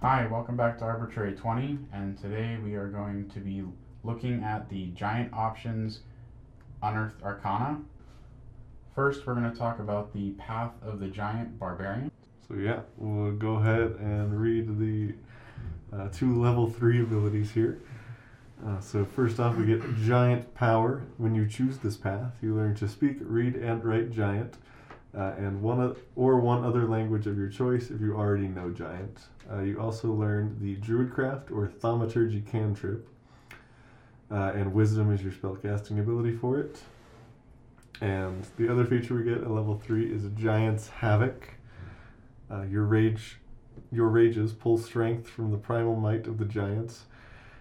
Hi, welcome back to Arbitrary 20, and today we are going to be looking at the Giant Options Unearthed Arcana. First, we're going to talk about the Path of the Giant Barbarian. So yeah, we'll go ahead and read the uh, two level three abilities here. Uh, so first off, we get Giant Power. When you choose this path, you learn to speak, read, and write Giant, uh, and one o- or one other language of your choice if you already know Giant. Uh, you also learn the Druidcraft or Thaumaturgy cantrip, uh, and Wisdom is your spellcasting ability for it. And the other feature we get at level three is Giant's Havoc. Uh, your rage, your rages pull strength from the primal might of the giants,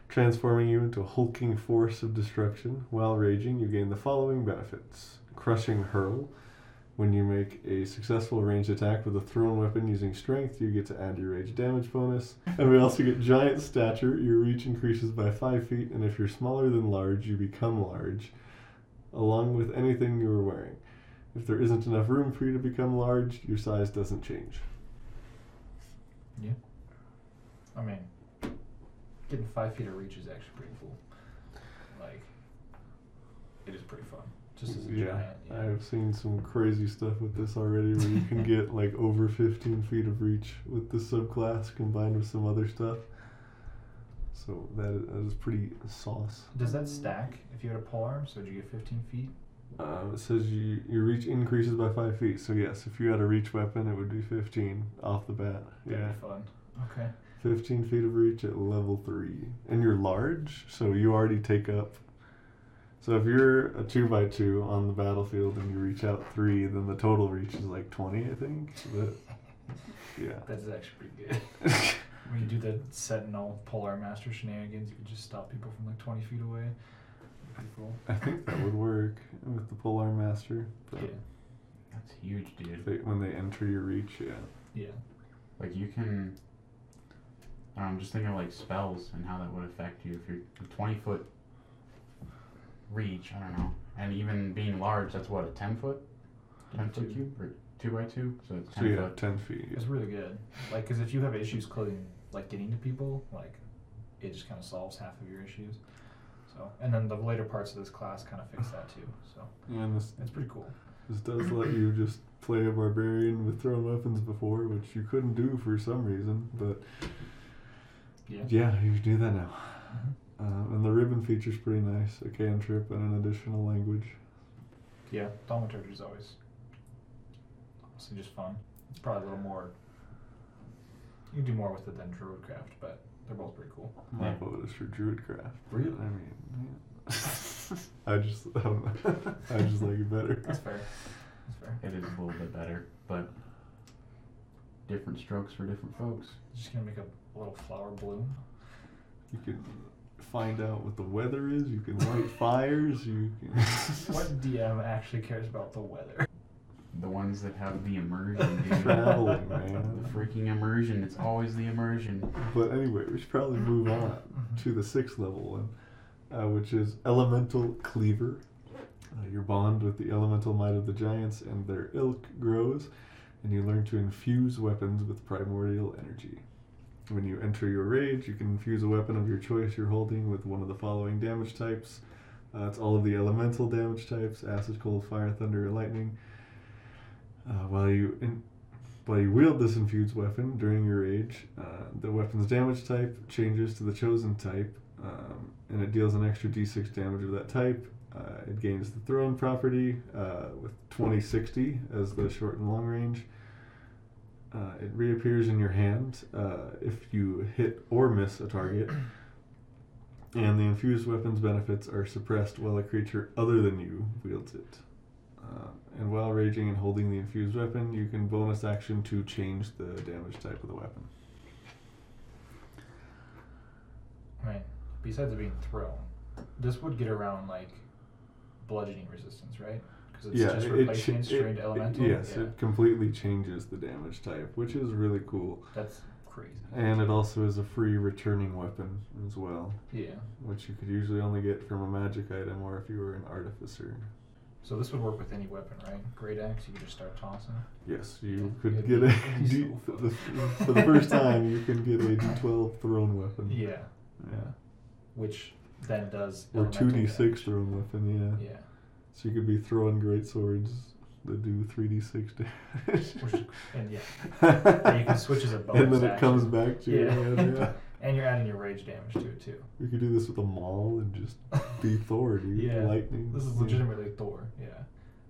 transforming you into a hulking force of destruction. While raging, you gain the following benefits: crushing hurl. When you make a successful ranged attack with a thrown weapon using strength, you get to add your rage damage bonus. And we also get giant stature. Your reach increases by five feet, and if you're smaller than large, you become large, along with anything you are wearing. If there isn't enough room for you to become large, your size doesn't change. Yeah. I mean, getting five feet of reach is actually pretty cool. Like, it is pretty fun. Just as a yeah, giant. Yeah. I've seen some crazy stuff with this already where you can get like over 15 feet of reach with this subclass combined with some other stuff. So that is, that is pretty sauce. Does that stack if you had a pole arm? So did you get 15 feet? Um, it says you, your reach increases by 5 feet. So, yes, if you had a reach weapon, it would be 15 off the bat. That'd Yeah. be fun. Okay. 15 feet of reach at level 3. And you're large, so you already take up. So if you're a two by two on the battlefield and you reach out 3, then the total reach is like 20, I think. But, yeah. That's actually pretty good. when you do the Sentinel Polearm Master shenanigans, you can just stop people from like 20 feet away. Cool. I think that would work with the Polearm Master. But Yeah. That's huge, dude. they, when they enter your reach, yeah. Yeah. Like, you can. I'm just thinking of like spells and how that would affect you if you're a 20 foot reach, I don't know. And even being large, that's what, a 10 foot? 10 foot Two. cube? Or 2 by 2 So it's So 10 yeah, foot. 10 feet. It's really good. Like, because if you have issues clothing, like getting to people, like, it just kind of solves half of your issues. So, and then the later parts of this class kind of fix that too. So, Yeah, and this, it's pretty cool. this does let you just play a barbarian with thrown weapons before, which you couldn't do for some reason. But Yeah. yeah, you can do that now. Mhm. Uh, and the ribbon feature's pretty nice. A cantrip and an additional language. Yeah. Thaumaturgy is always honestly just fun. It's probably a little more. You can do more with it than Druidcraft, but they're both pretty cool. My Yeah. vote is for Druidcraft. Really? I mean, yeah. I just, I don't know. I just like it better. That's fair. That's fair. It is a little bit better, but different strokes for different folks. Just gonna make a little flower bloom. You can find out what the weather is. You can light fires. You can. What DM actually cares about the weather? The ones that have the immersion, dude. Traveling, The freaking immersion. It's always the immersion. But anyway, we should probably move on Mhm. to the sixth level one, uh, which is Elemental Cleaver. Uh, your bond with the elemental might of the giants and their ilk grows, and you learn to infuse weapons with primordial energy. When you enter your rage, you can infuse a weapon of your choice you're holding with one of the following damage types. Uh, it's all of the elemental damage types: acid, cold, fire, thunder, lightning. Uh, while you in, while you wield this infused weapon during your rage, uh, the weapon's damage type changes to the chosen type, um, and it deals an extra d6 damage of that type. Uh, it gains the thrown property uh, with 2060 as the short and long range. Uh, it reappears in your hand uh, if you hit or miss a target. And the infused weapon's benefits are suppressed while a creature other than you wields it. Uh, and while raging and holding the infused weapon, you can bonus action to change the damage type of the weapon. Mean, besides it being thrown, this would get around like bludgeoning resistance, right? Because it's just it replacing cha- strained it- elemental. Yes, yeah. it completely changes the damage type, which is really cool. that's crazy. And it also is a free returning weapon as well, yeah. which you could usually only get from a magic item or if you were an artificer. So this would work with any weapon, right? Great axe, you could just start tossing. Yes, you Yeah, could get a D, so for, the, for the first time. You can get a D12 thrown weapon. Yeah, Yeah. which then does. Or two d6 thrown weapon. Yeah. Yeah, So you could be throwing great swords that do three D six damage. and yeah, and you can switch as a bonus. and then it comes back to you. Yeah. again, yeah. and you're adding your rage damage to it too. We could do this with a maul and just be Thor, dude. Yeah. Lightning. This is Yeah. legitimately Thor. Yeah,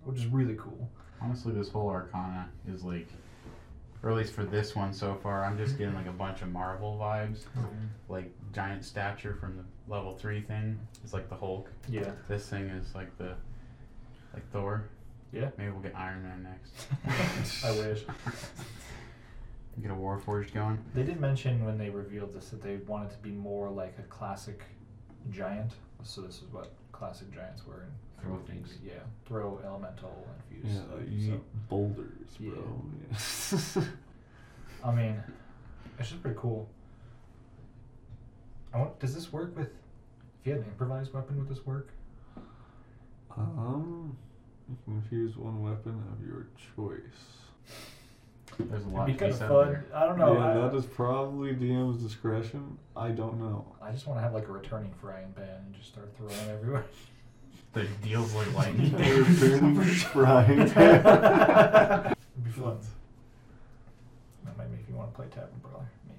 which is really cool. Honestly, this whole Arcana is like, or at least for this one so far, I'm just getting like a bunch of Marvel vibes. Oh, like giant stature from the level three thing is like the Hulk. Yeah. This thing is like the, like Thor. Yeah. Maybe we'll get Iron Man next. I wish. Get a Warforged going. They did mention when they revealed this that they wanted to be more like a classic giant. So this is what classic giants were in Throw things. things. Yeah, throw elemental and fuse. Yeah, stuff, you so- boulders, bro. Yeah. I mean, it's just pretty cool. I want. Does this work with? If you had an improvised weapon, would this work? um, you can infuse one weapon of your choice. There's a It'd lot be to be kind of said fun. there. I don't know. yeah, I, that is probably DM's discretion. I don't know. I just want to have like a returning frying pan and just start throwing everywhere. That deals like lightning Returning damage. frying It'd be fun. That might make me want to play Tavern Brawler. Maybe.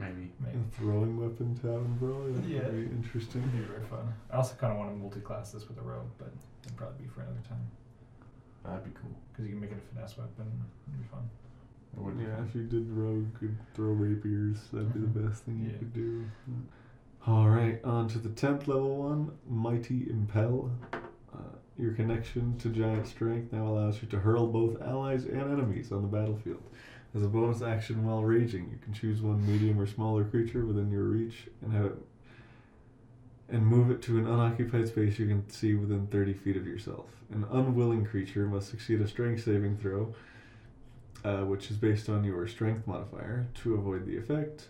Maybe. Maybe. A throwing weapon tavern brawler. That'd Yeah. be interesting. It'd be very fun. I also kind of want to multi-class this with a rogue, but it'd probably be for another time. That'd be cool. Because you can make it a finesse weapon. It'd be fun. It would be Yeah, fun. if you did rogue, could throw rapiers. That'd be the best thing you Yeah. could do. All right, on to the tenth level one, mighty impel. Uh, your connection to giant strength now allows you to hurl both allies and enemies on the battlefield. As a bonus action while raging, you can choose one medium or smaller creature within your reach and have it and move it to an unoccupied space you can see within 30 feet of yourself. An unwilling creature must succeed a strength saving throw, uh, which is based on your strength modifier, to avoid the effect.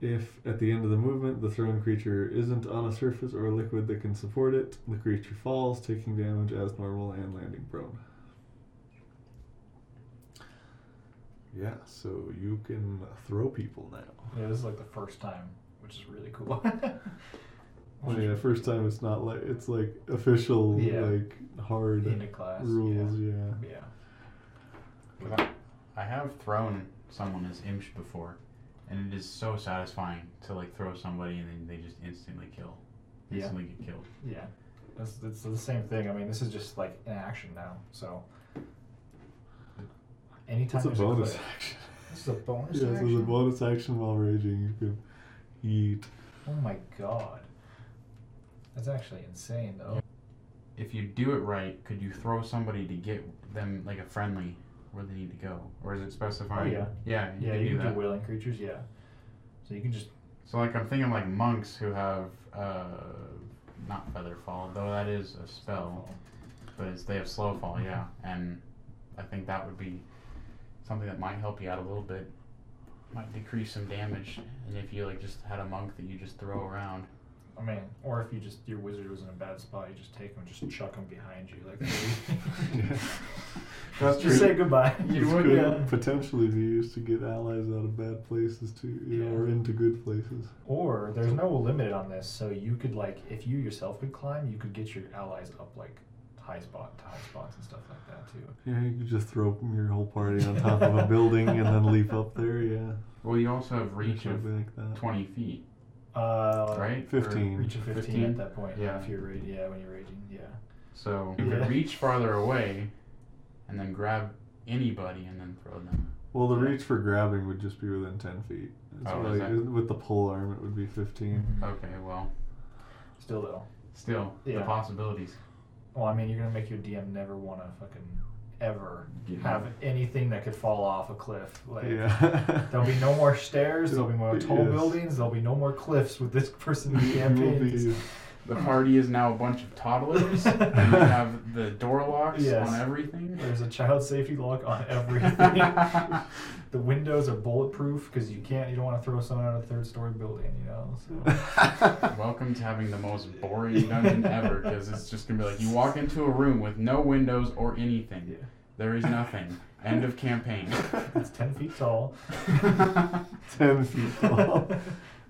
If at the end of the movement the thrown creature isn't on a surface or a liquid that can support it, the creature falls, taking damage as normal and landing prone. Yeah, so you can throw people now. Yeah, this is like the first time, which is really cool. Well, yeah, first time it's not like it's like official Yeah. like hard in a class. rules. Yeah. Yeah. yeah. 'Cause I, I have thrown someone as imsh before, and it is so satisfying to like throw somebody and then they just instantly kill, Yeah. instantly get killed. Yeah, that's, that's the same thing. I mean, this is just like in action now. So anytime It's a bonus clip- action. This is a bonus Yes, as a action? bonus action while raging, you can eat. Oh my god, that's actually insane though. If you do it right, could you throw somebody to get them like a friendly where they need to go, or is it specifying? Oh, yeah. yeah, you Yeah, can you do can that. do willing creatures. Yeah, so you can just So like I'm thinking like monks who have uh, not feather fall, though that is a spell, but it's, they have slow fall, yeah, and I think that would be something that might help you out a little bit. Might decrease some damage, and if you like just had a monk that you just throw around. I mean, or if you just your wizard was in a bad spot, you just take him, just chuck him behind you, like. Yeah. just true. say goodbye. You would, could yeah. potentially be used to get allies out of bad places too, you know, Yeah. or into good places. Or there's no limit on this, so you could like, if you yourself could climb, you could get your allies up like high spot, to high spots and stuff like that too. Yeah, you could just throw your whole party on top of a building and then leap up there. Yeah, Well, you also have reach of something like that. 20 feet, Uh, right? Or- 15. Reach of 15, 15? at that point. Yeah. If you're raging, yeah, when you're raging, yeah. So you Yeah. could reach farther away, and then grab anybody and then throw them. Well, the Yeah. reach for grabbing would just be within ten feet. It's Oh, is like, that- with the pole arm, it would be 15 Okay, well, Still though. still the Yeah. possibilities. Well, I mean, you're gonna make your DM never want to fucking ever Get have anything that could fall off a cliff. Like, Yeah. There'll be no more stairs. There'll be more tall Yes. buildings. There'll be no more cliffs with this person in the campaign. Be the party is now a bunch of toddlers. and you have the door locks Yes. on everything. There's a child safety lock on everything. the windows are bulletproof because you can't. You don't want to throw someone out of a third story building. You know. So. Welcome to having the most boring dungeon ever because it's just gonna be like you walk into a room with no windows or anything. Yeah. There is nothing. End of campaign. It's ten feet tall. Ten feet tall.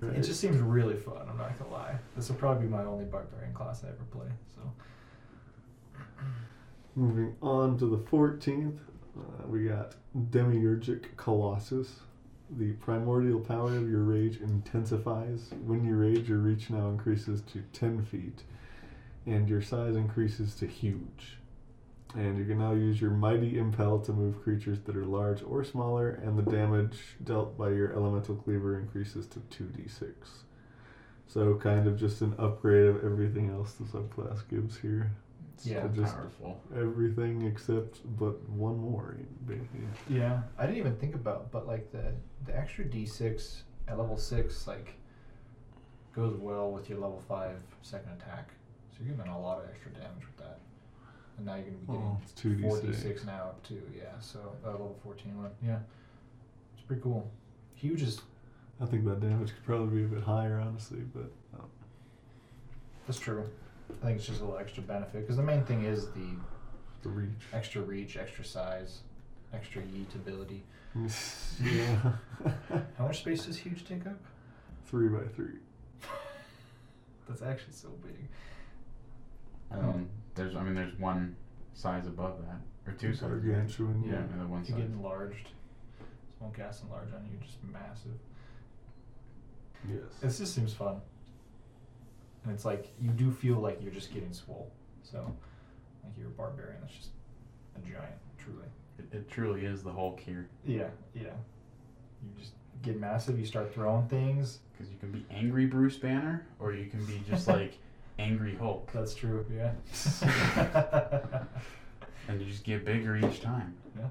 It just seems really fun. I'm not gonna lie. This will probably be my only barbarian class I ever play. So. Moving on to the 14th, uh, we got Demiurgic Colossus. The primordial power of your rage intensifies. When you rage, your reach now increases to 10 feet, and your size increases to huge. And you can now use your mighty impel to move creatures that are large or smaller, and the damage dealt by your elemental cleaver increases to 2d6. So, kind of just an upgrade of everything else the subclass gives here. Yeah, so just- powerful. Everything except but one more. basically. Yeah, I didn't even think about, but like the the extra D6 at level six like goes well with your level five second attack. So you're getting a lot of extra damage with that. And now you're gonna be getting Well, it's 2d6. four D6 now too. Yeah, so uh, level fourteen one. Yeah, it's pretty cool. Huge is I think that damage could probably be a bit higher, honestly, but um, that's true. I think it's just a little extra benefit because the main thing is the the reach. extra reach, extra size, extra yeet ability. yeah. How much space does huge take up? three by three. That's actually so big. And then there's, I mean, there's one size above that, or two sizes. Gargantuan. Yeah, and the one If you size. get enlarged, small gas enlarged on you, just massive. Yes. This just seems fun. And it's like you do feel like you're just getting swole. So, like you're a barbarian that's just a giant, truly. It, it truly is the Hulk here, Yeah, yeah. You just get massive. You start throwing things. because you can be angry Bruce Banner, or you can be just like angry Hulk, That's true. Yeah. and you just get bigger each time. yeah.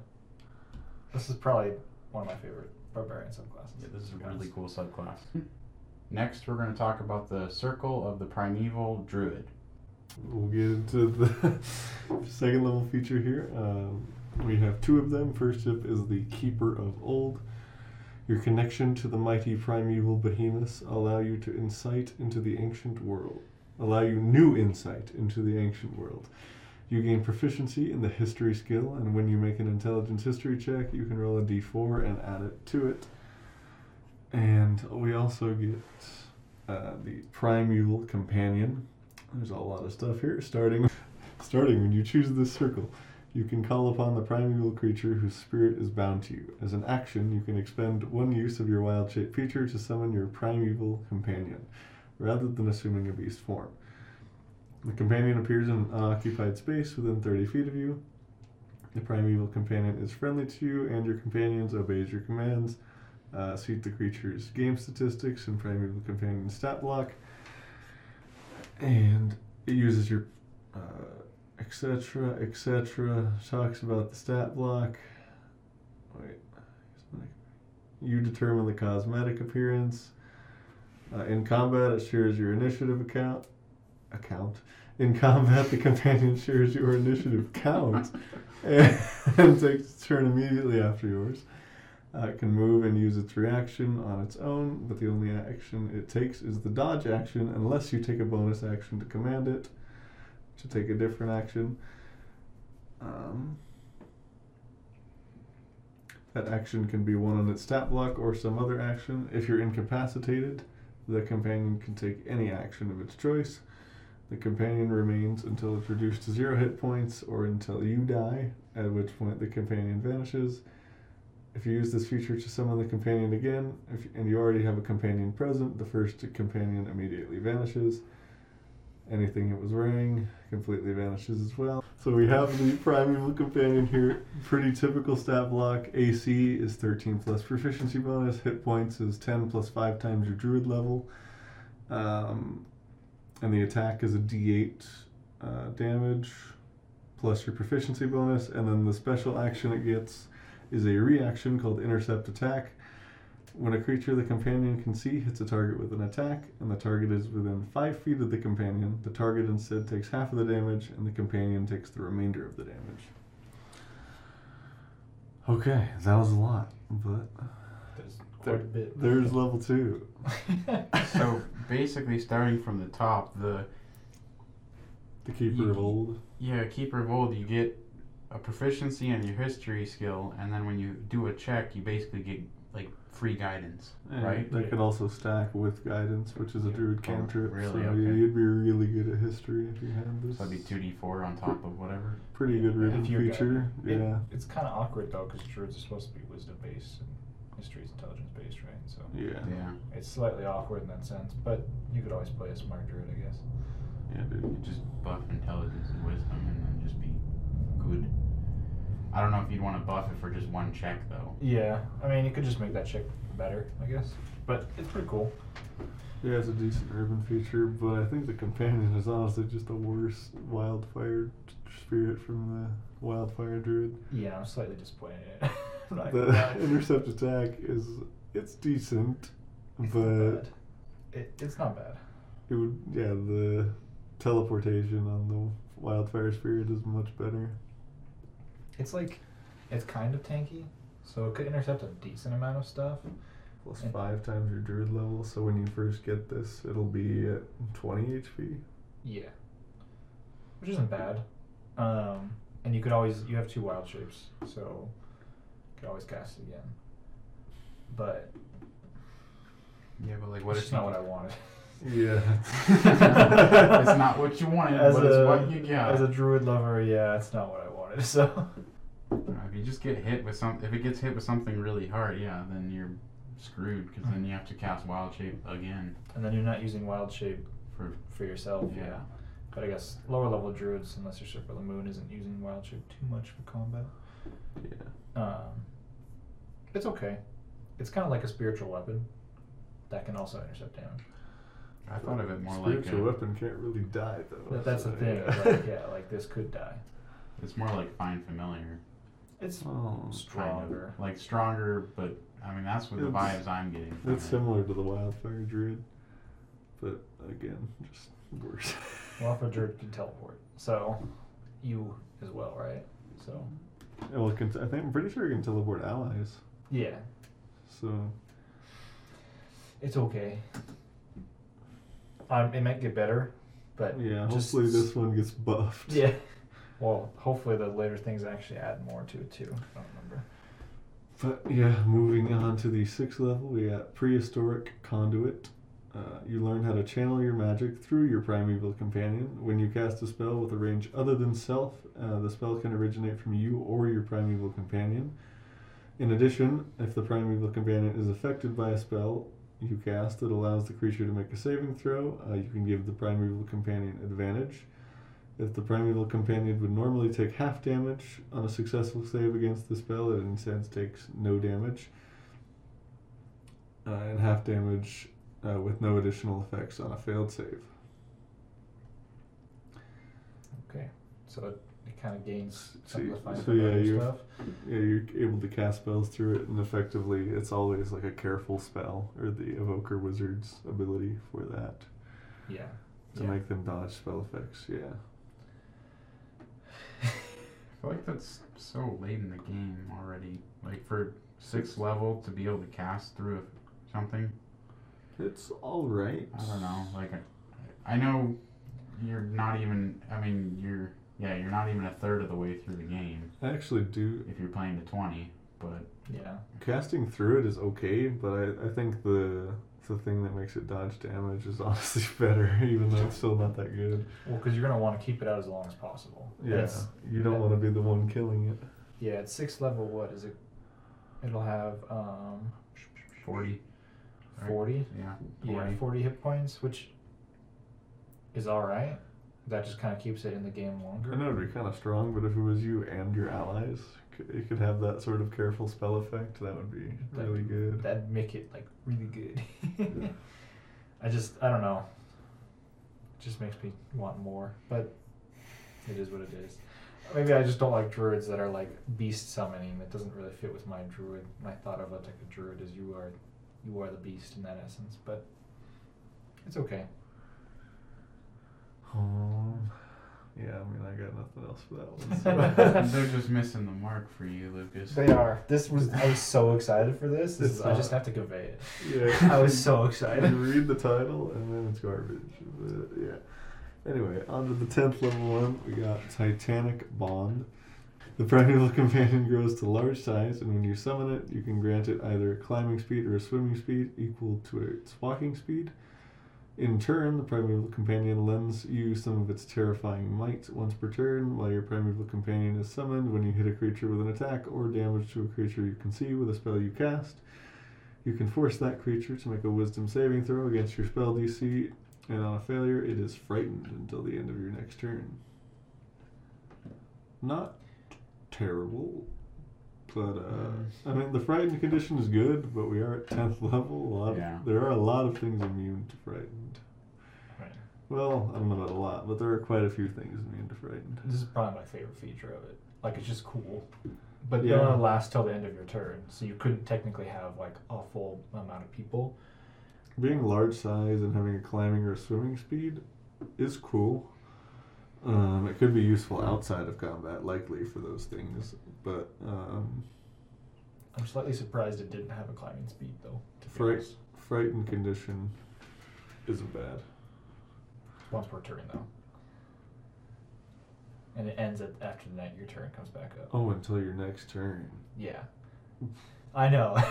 This is probably one of my favorite barbarian subclasses. Yeah, this is a really cool subclass. Next, we're going to talk about the Circle of the Primeval Druid. We'll get into the second level feature here. Um, we have two of them. First up is the Keeper of Old. Your connection to the mighty primeval behemoths allow you to insight into the ancient world. Allow you new insight into the ancient world. You gain proficiency in the history skill, and when you make an intelligence history check, you can roll a d4 and add it to it. And we also get uh, the Primeval Companion. There's a lot of stuff here. Starting, starting when you choose this circle, you can call upon the primeval creature whose spirit is bound to you. As an action, you can expend one use of your wild shape feature to summon your primeval companion, rather than assuming a beast form. The companion appears in an unoccupied space within 30 feet of you. The primeval companion is friendly to you, and your companions obeys your commands. Uh, suit the creature's game statistics and primeval companion stat block and it uses your uh, etc etc talks about the stat block wait you determine the cosmetic appearance uh, in combat it shares your initiative account account in combat the companion shares your initiative count and, and takes a turn immediately after yours uh, it can move and use its reaction on its own, but the only action it takes is the dodge action unless you take a bonus action to command it to take a different action. Um, that action can be one on its stat block or some other action. If you're incapacitated, the companion can take any action of its choice. The companion remains until it's reduced to zero hit points or until you die, at which point the companion vanishes. If you use this feature to summon the companion again, if, and you already have a companion present, the first companion immediately vanishes. Anything it was wearing completely vanishes as well. So we have the primeval companion here. Pretty typical stat block. AC is 13 plus proficiency bonus. Hit points is 10 plus 5 times your druid level. Um, and the attack is a d8 uh, damage plus your proficiency bonus. And then the special action it gets is a reaction called intercept attack, When a creature the companion can see hits a target with an attack, and the target is within five feet of the companion, the target instead takes half of the damage, and the companion takes the remainder of the damage. Okay, that was a lot, but There's quite a bit. there's level two. So basically, starting from the top, the The Keeper You- of Old. yeah keeper of old, you get a proficiency in your history skill, and then when you do a check, you basically get like free guidance, And right? That could also stack with guidance, which is a druid Oh, cantrip. really? So Okay. you'd be really good at history if you had this. So that'd be two d four on top of whatever. Pretty good Yeah, ribbon if you're feature. It- Yeah. It's kind of awkward though, because druids are supposed to be wisdom based and history is intelligence based, right? So Yeah. Yeah, it's slightly awkward in that sense, but you could always play a smart druid, I guess. Yeah, dude. you just buff intelligence and wisdom, and then just be good. I don't know if you'd want to buff it for just one check though. Yeah, I mean, you could just make that check better, I guess. But it's pretty cool. Yeah, it's a decent ribbon feature, but I think the companion is honestly just a worse wildfire spirit from the wildfire druid. Yeah, I'm slightly disappointed. I'm The intercept attack is it's decent, It's but not. It, it's not bad. it would yeah the teleportation on the wildfire spirit is much better. It's like, it's kind of tanky, so it could intercept a decent amount of stuff. Plus And- five times your druid level, so when you first get this, it'll be at 20 HP. Yeah. Which isn't bad. Um, and you could always, you have two wild shapes, so you could always cast it again. But Yeah, but like, what it's if just not what I wanted. Yeah. it's not what you wanted, As but a, it's what you got. As a druid lover, yeah, it's not what I wanted. So if you just get hit with some, if it gets hit with something really hard, yeah, then you're screwed because then you have to cast Wild Shape again and then you're not using wild shape for. for yourself, yeah. Yeah. But I guess lower level druids, unless you're Circle of the Moon, isn't using wild shape too much for combat. Yeah. Um, it's okay. It's kind of like a spiritual weapon that can also intercept damage. I thought of it more like Spiritual a, weapon can't really die though. That, that's the thing. yeah. Like, yeah, like this could die. it's more like Find Familiar, It's Oh, kind of. stronger. like stronger, but I mean that's what the It's- vibes I'm getting. From It's it. similar to the wildfire druid, but again, just worse. Well, if a druid can teleport, so you as well, right? So well, it can, I think I'm pretty sure you can teleport allies. yeah, So it's okay. Um, it might get better, but yeah, just hopefully this one gets buffed. Yeah. Well, hopefully the later things actually add more to it too. I don't remember. But yeah, moving on to the sixth level, we got prehistoric conduit. Uh, you learn how to channel your magic through your primeval companion. When you cast a spell with a range other than self, uh, the spell can originate from you or your primeval companion. In addition, if the primeval companion is affected by a spell you cast that allows the creature to make a saving throw, uh, you can give the primeval companion advantage. If the primeval companion would normally take half damage on a successful save against the spell, it instead takes no damage. Uh, and half damage uh, with no additional effects on a failed save. Okay. So it, kind of gains So some you- of the fine so yeah, familiar you- stuff. Yeah, you're able to cast spells through it, and effectively, it's always like a careful spell or the evoker wizard's ability for that Yeah. to Yeah. make them dodge spell effects. Yeah. I feel like that's so late in the game already. Like for sixth level to be able to cast through something. It's all right. I don't know. Like I, I know you're not even. I mean you're. Yeah, you're not even a third of the way through the game I actually do. if you're playing to twenty. But Yeah. Casting through it is okay, but I, I think the the thing that makes it dodge damage is honestly better, even though it's still not that good. Well, because you're gonna want to keep it out as long as possible. Yeah, It's- you don't want to be the one killing it. yeah. At sixth level, what is it? It'll have um, forty. right? forty. Yeah. Yeah, 40. 40 hit points, which is all right. That just kind of keeps it in the game longer. I know it'd be kind of strong, but if it was you and your allies, you could have that sort of careful spell effect. That would be That'd really good. That'd make it like really good. Yeah. I just I don't know. It just makes me want more, but it is what it is. Maybe I just don't like druids that are like beast summoning. That doesn't really fit with my druid. My thought of it like a druid is you are you are the beast in that essence, but it's okay. Um, yeah, I mean, I got nothing else for that one. So. They're just missing the mark for you, Lucas. They are. This was. I was so excited for this. this is, I just have to convey it. yeah, I was so excited. You excited. read the title and then it's garbage. But, yeah. Anyway, on to the tenth level one. We got Titanic Bond. The primeval companion grows to large size, and when you summon it, you can grant it either climbing speed or a swimming speed equal to its walking speed. In turn, the primeval companion lends you some of its terrifying might once per turn, while your primeval companion is summoned when you hit a creature with an attack or damage to a creature you can see with a spell you cast. You can force that creature to make a wisdom saving throw against your spell DC, and on a failure, it is frightened until the end of your next turn. Not terrible, but uh, I mean the frightened condition is good, but we are at tenth level. A lot of, there are a lot of things immune to frightened. Right. Well, I don't know about a lot, but there are quite a few things immune to frightened. This is probably my favorite feature of it. Like it's just cool. But Yeah. it only lasts till the end of your turn, so you couldn't technically have like a full amount of people. Being large size and having a climbing or swimming speed is cool. Um, it could be useful outside of combat, likely for those things, but um, I'm slightly surprised it didn't have a climbing speed though. To fright, frightened condition isn't bad. Once per turn though. And it ends at after the night your turn comes back up. Oh, until your next turn. Yeah. I know.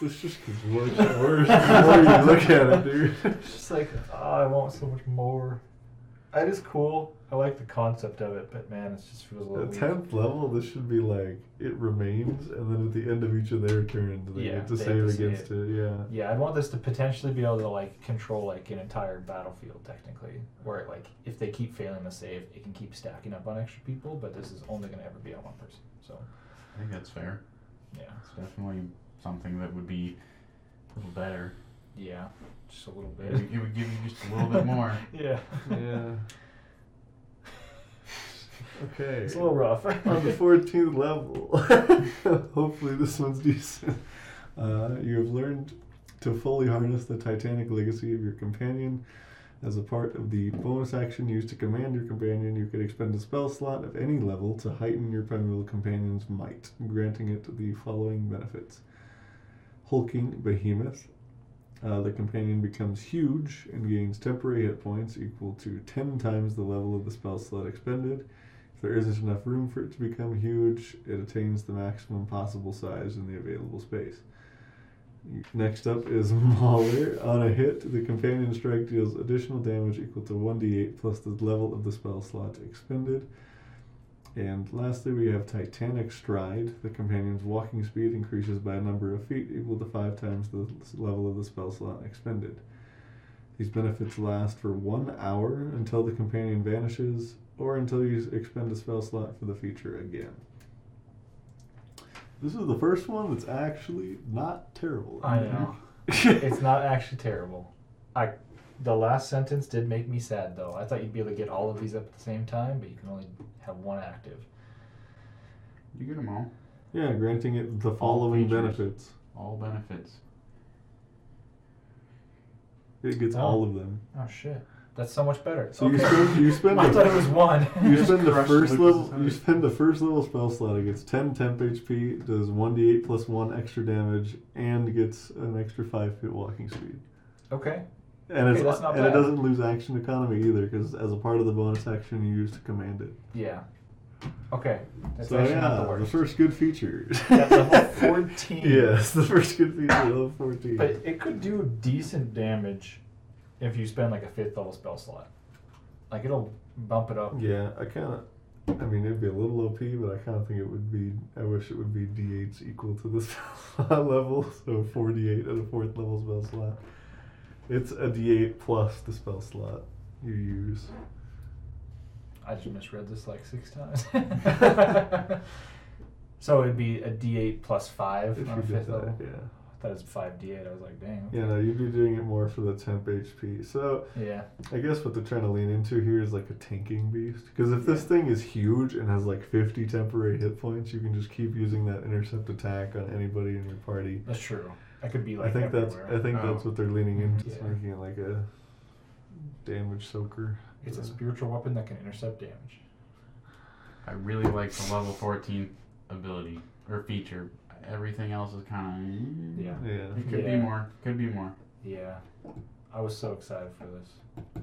This just gets worse and worse the more you look at it, dude. It's just like, oh, I want so much more. It is cool. I like the concept of it, but man, it just feels a little At weak. tenth level, this should be like it remains, and then at the end of each of their turns, they Yeah, get to they save have to save against it. Yeah. Yeah, I'd want this to potentially be able to like control like an entire battlefield technically, where like if they keep failing the save, it can keep stacking up on extra people, but this is only gonna ever be on one person. So I think that's fair. yeah, It's definitely something that would be a little better. yeah, just a little It bit. would, it would give you just a little bit more. yeah, Yeah. Okay. it's a little rough. On the 14th level, hopefully this one's decent. Uh, you have learned to fully harness the Titanic legacy of your companion. As a part of the bonus action used to command your companion, you could expend a spell slot of any level to heighten your primeval companion's might, granting it the following benefits. Hulking Behemoth. Uh, the companion becomes huge and gains temporary hit points equal to 10 times the level of the spell slot expended. If there isn't enough room for it to become huge, it attains the maximum possible size in the available space. Next up is Mauler. On a hit, the companion strike deals additional damage equal to 1d8 plus the level of the spell slot expended. And lastly, we have Titanic Stride. The companion's walking speed increases by a number of feet equal to 5 times the level of the spell slot expended. These benefits last for one hour until the companion vanishes, or until you expend a spell slot for the feature again. This is the first one that's actually not terrible. I know. it's not actually terrible. I, the last sentence did make me sad though. I thought you'd be able to get all of these up at the same time, but you can only have one active. You get them all. Yeah, granting it the following features. benefits. All benefits. It gets Oh. all of them. Oh shit, that's so much better. So you spend you spend I the- thought it was one. You spend the first Lucas's level. You spend the first level spell slot. It gets 10 temp HP, does 1d8 plus 1 extra damage, and gets an extra 5 feet walking speed. okay. And, Okay, it's, that's and it doesn't lose action economy either, because as a part of the bonus action, you use to command it. Yeah. Okay. That's so yeah, not the the first good feature. At level 14. yes, the first good feature, level 14. But it could do decent damage if you spend like a fifth level spell slot. Like it'll bump it up. yeah, I kind of. I mean, it'd be a little OP, but I kind of think it would be. I wish it would be D8s equal to the spell slot level, so 4d8 at a fourth level spell slot. It's a D8 plus the spell slot you use. I just misread this like six times. so it'd be a D8 plus five If on you a did fifth that, level. yeah. I thought it was five D8. I was like, dang. Yeah, no, you'd be doing it more for the temp HP. So Yeah. I guess what they're trying to lean into here is like a tanking beast. Because if this thing is huge and has like 50 temporary hit points, you can just keep using that intercept attack on anybody in your party. That's true. That could be like I think that's. I think that's Oh. what they're leaning into, Yeah. making it like a damage soaker. It's a spiritual weapon that can intercept damage. I really like the level 14 ability or feature. Everything else is kind of. Eh. Yeah. Yeah. It could be more. Could be more. Yeah. I was so excited for this.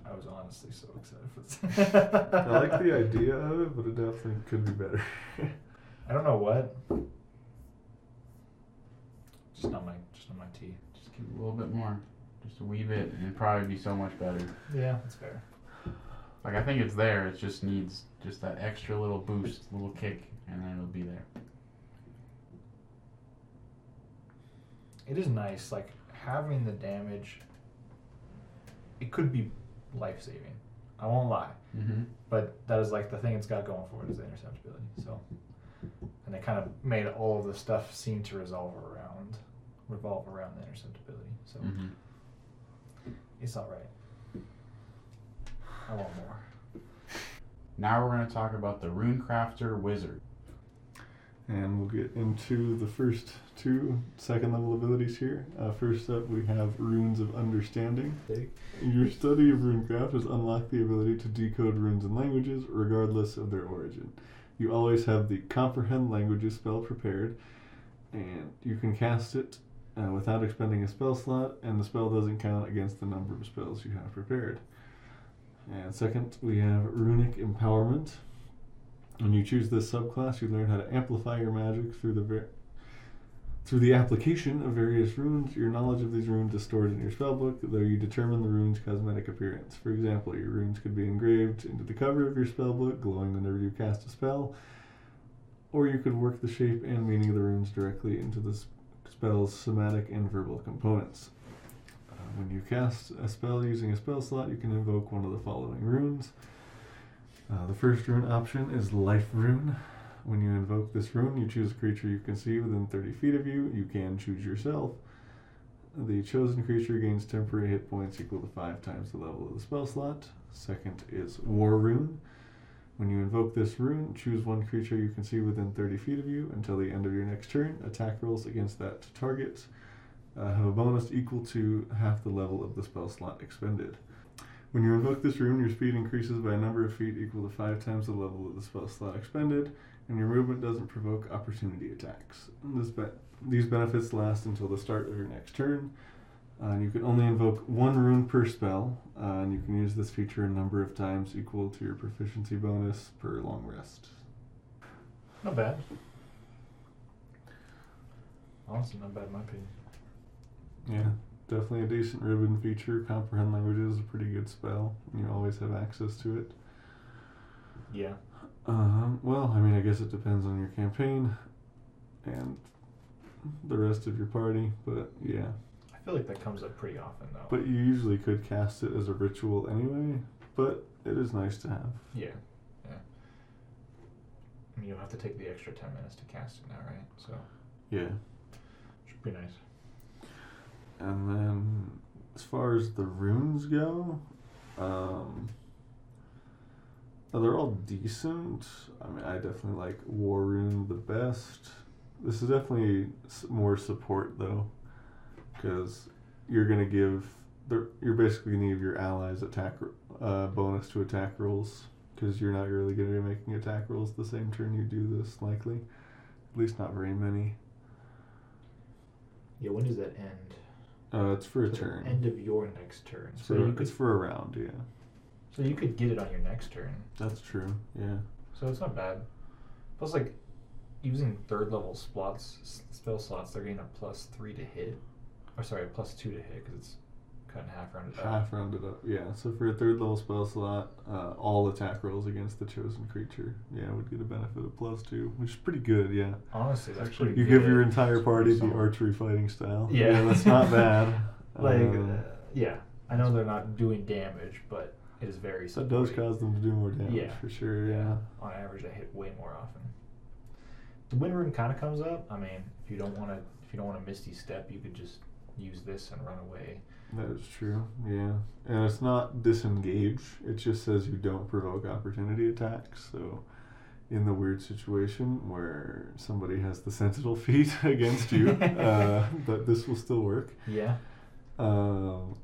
I was honestly so excited for this. I like the idea of it, but it definitely could be better. I don't know what. Just not my just my tea. Just give it a little bit more. Just a wee bit, and it'd probably be so much better. Yeah, that's fair. Like I think it's there. It just needs just that extra little boost, little kick, and then it'll be there. It is nice, like having the damage. It could be life saving. I won't lie, Mm-hmm. but that is like the thing it's got going for it is the interceptability. So, and they kind of made all of the stuff seem to resolve around, revolve around the interceptability. So Mm-hmm. it's all right. I want more. Now we're gonna talk about the Runecrafter Wizard. And we'll get into the first two second level abilities here. Uh, first up, we have Runes of Understanding. Your study of runecraft has unlocked the ability to decode runes and languages, regardless of their origin. You always have the Comprehend Languages spell prepared, and you can cast it uh, without expending a spell slot, and the spell doesn't count against the number of spells you have prepared. And second, we have Runic Empowerment. When you choose this subclass, you learn how to amplify your magic through the ver- through the application of various runes. Your knowledge of these runes is stored in your spellbook, though you determine the rune's cosmetic appearance. For example, your runes could be engraved into the cover of your spellbook, glowing whenever you cast a spell, or you could work the shape and meaning of the runes directly into the spell's somatic and verbal components. Uh, when you cast a spell using a spell slot, you can invoke one of the following runes. Uh, the first rune option is Life Rune. When you invoke this rune, you choose a creature you can see within 30 feet of you. You can choose yourself. The chosen creature gains temporary hit points equal to 5 times the level of the spell slot. Second is War Rune. When you invoke this rune, choose one creature you can see within 30 feet of you until the end of your next turn. Attack rolls against that target uh, have a bonus equal to half the level of the spell slot expended. When you invoke this rune, your speed increases by a number of feet equal to five times the level of the spell slot expended, and your movement doesn't provoke opportunity attacks. Be- these benefits last until the start of your next turn. Uh, you can only invoke one rune per spell, uh, and you can use this feature a number of times equal to your proficiency bonus per long rest. Not bad. Honestly, not bad in my opinion. Yeah, definitely a decent ribbon feature. Comprehend languages is a pretty good spell, and you always have access to it. Yeah. Um, well, I mean, I guess it depends on your campaign and the rest of your party, but yeah. I feel like that comes up pretty often though. But you usually could cast it as a ritual anyway, but it is nice to have. yeah, yeah. I mean, you'll have to take the extra ten minutes to cast it now, right? So Yeah. should be nice. And then, as far as the runes go, um, they're all decent. I mean, I definitely like War Rune the best. This is definitely more support though, because you're gonna give the you're basically gonna give your allies attack uh, bonus to attack rolls because you're not really gonna be making attack rolls the same turn you do this likely, at least not very many. Yeah. When does that end? Uh, it's for a So turn. End of your next turn. It's So for, you could it's for a round, yeah. so you could get it on your next turn. That's true. Yeah. So it's not bad. Plus, like using third level slots, spell slots, they're getting a plus three to hit. Or sorry, plus two to hit because it's cut in half rounded up. Half rounded up. Yeah. So for a third level spell slot, uh, all attack rolls against the chosen creature, yeah, would get a benefit of plus two, which is pretty good. Yeah. Honestly, that's Actually, pretty You good. give your entire party the archery fighting style. Yeah. that's not bad. like, Um, uh, yeah, I know they're not doing damage, but it is very. that does cause them to do more damage Yeah. for sure. Yeah. On average, they hit way more often. The wind rune kind of comes up. I mean, if you don't want to, if you don't want to misty step, you could just use this and run away. That is true. Yeah. And it's not disengage. It just says you don't provoke opportunity attacks. So in the weird situation where somebody has the sentinel feat against you, uh, but this will still work. Yeah. Um,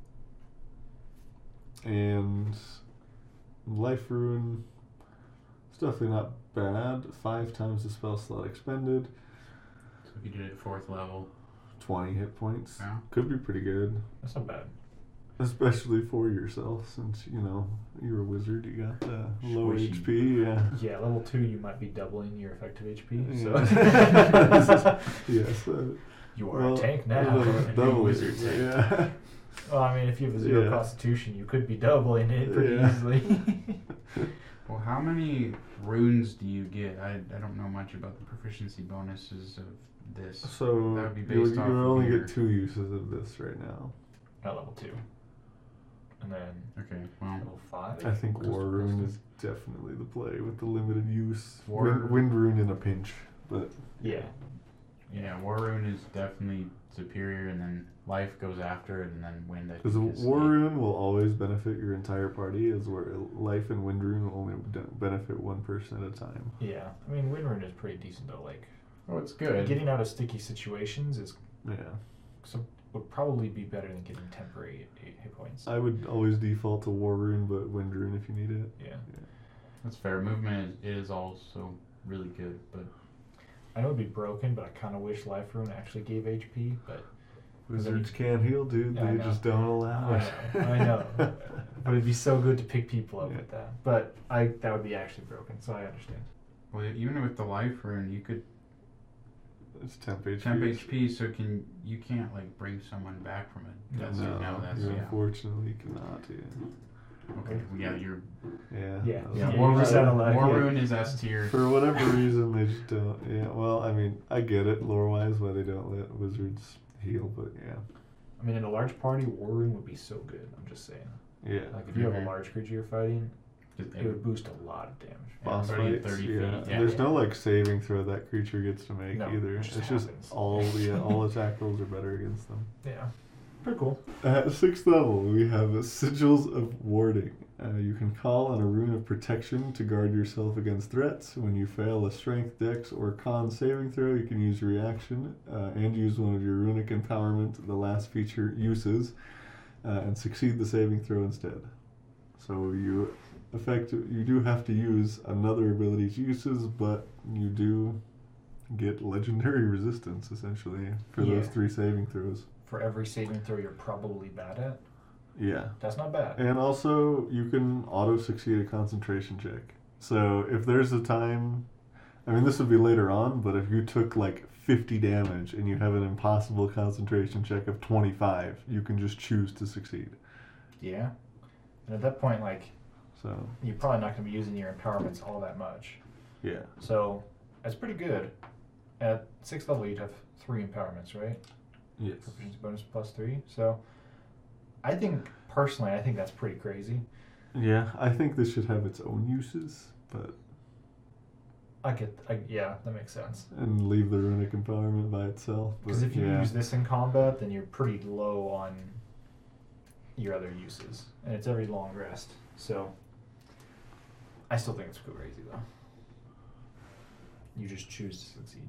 and life rune, it's definitely not bad. Five times the spell slot expended, So if you did it at fourth level, twenty hit points. Yeah. Could be pretty good, That's not bad. especially for yourself since you know you're a wizard. You got the low Squishy. HP. Yeah. Yeah, level two, you might be doubling your effective HP. Yeah. So yes. Uh, you are well, a tank now. uh, double wizard tank. Yeah. well, I mean, if you have a zero Yeah. constitution, you could be doubling it pretty Yeah. easily. well, how many runes do you get? I, I don't know much about the proficiency bonuses of this. So That would be you, based you off only your- get two uses of this right now. At level two, and then Okay, well, level five. I think War Rune custom. is definitely the play with the limited use. War- Wind, Wind Rune in a pinch, but Yeah. yeah, War Rune is definitely superior, and then Life goes after it, and then Wind. I because War eight. Rune will always benefit your entire party, as where Life and Wind Rune will only benefit one person at a time. Yeah. I mean, Wind Rune is pretty decent though. Like Oh, it's good. getting out of sticky situations is Yeah, so would probably be better than getting temporary hit hit points. I would always default to War Rune, but Wind Rune if you need it. yeah. That's fair. Movement is, is also really good, but I know it'd be broken, but I kind of wish Life Rune actually gave HP. But Wizards can't heal, dude. Yeah, they just don't allow I it. know, I know. but it'd be so good to pick people up Yeah. with that. But I that would be actually broken, so I understand. well, even with the Life Rune, you could it's temp HP. temp HP, so can you can't like bring someone back from it. That's no, no, that's you yeah. unfortunately cannot. Yeah. Okay, well, yeah, you're Yeah. Yeah, that was- yeah. Yeah, War you just Rune, had a lot- War yeah. Rune is S tier. For whatever reason, they just don't. Yeah. Well, I mean, I get it lore wise why they don't let wizards heal, but yeah. I mean, in a large party, War Rune would be so good. I'm just saying. Yeah. Like if you have a large creature you're fighting, Just it would boost a lot of damage. Boss Everybody at fights, 30 yeah. feet, yeah. There's no like saving throw that creature gets to make No, either. it just it's just happens. all yeah, all attack rolls are better against them. Yeah. Pretty cool. At sixth level, we have Sigils of Warding. Uh, you can call on a rune of protection to guard yourself against threats. When you fail a strength, dex, or con saving throw, you can use reaction uh, and use one of your runic empowerment, the last feature uses, uh, and succeed the saving throw instead. So you effect you do have to use another ability's uses, but you do get legendary resistance essentially for those three saving throws. For every saving throw you're probably bad at, Yeah. that's not bad. And also, you can auto succeed a concentration check. So if there's a time, I mean, this would be later on, but if you took like 50 damage and you have an impossible concentration check of 25, you can just choose to succeed. Yeah. And at that point, like, So, you're probably not going to be using your empowerments all that much. yeah. So that's pretty good. At sixth level, you'd have three empowerments, right? Yes. Proficiency bonus plus three. So I think, personally, I think that's pretty crazy. Yeah, I think this should have its own uses, but I get, I, yeah, that makes sense. and leave the runic empowerment by itself. Because if you yeah. use this in combat, then you're pretty low on your other uses, and it's every long rest. So I still think it's crazy though. You just choose to succeed.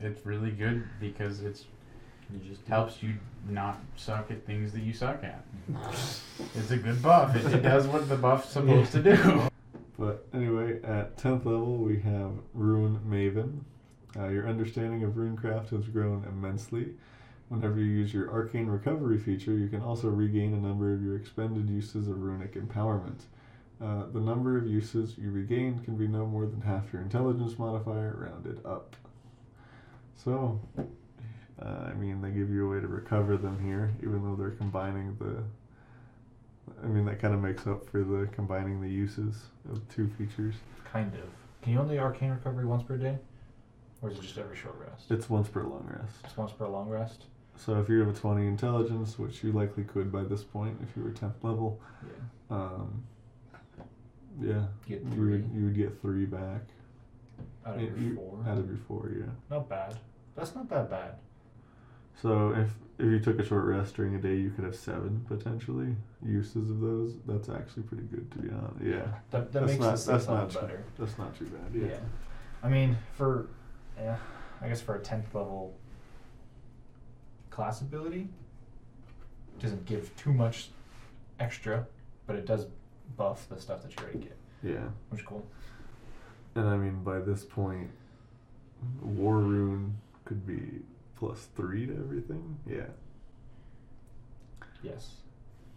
It's really good because it's You just helps you not suck at things that you suck at. It's a good buff. It, it does what the buff's supposed to do. But anyway, at 10th level, we have Rune Maven. Uh, your understanding of runecraft has grown immensely. Whenever you use your arcane recovery feature, you can also regain a number of your expended uses of runic empowerment. Uh, the number of uses you regain can be no more than half your intelligence modifier rounded up. So, uh, I mean, they give you a way to recover them here, even though they're combining the. I mean, that kind of makes up for the combining the uses of two features. kind of. Can you only arcane recovery once per day, or is it just every short rest? It's once per long rest. Just once per long rest. So if you have a 20 intelligence, which you likely could by this point if you were 10th level, Yeah. um, yeah, Get you would, you would get three back out of It- your you- four. out of your four, yeah. Not bad. That's not that bad. So if if you took a short rest during a day, you could have seven potentially uses of those. That's actually pretty good to be honest. Yeah, That, that That's makes not- the six that's not too- better. that's not too bad. Yeah. Yeah. I mean, for yeah, I guess for a tenth level class ability, doesn't give too much extra, but it does buff the stuff that you already get, Yeah. which is cool. And I mean, by this point, War Rune could be plus three to everything. Yeah. Yes,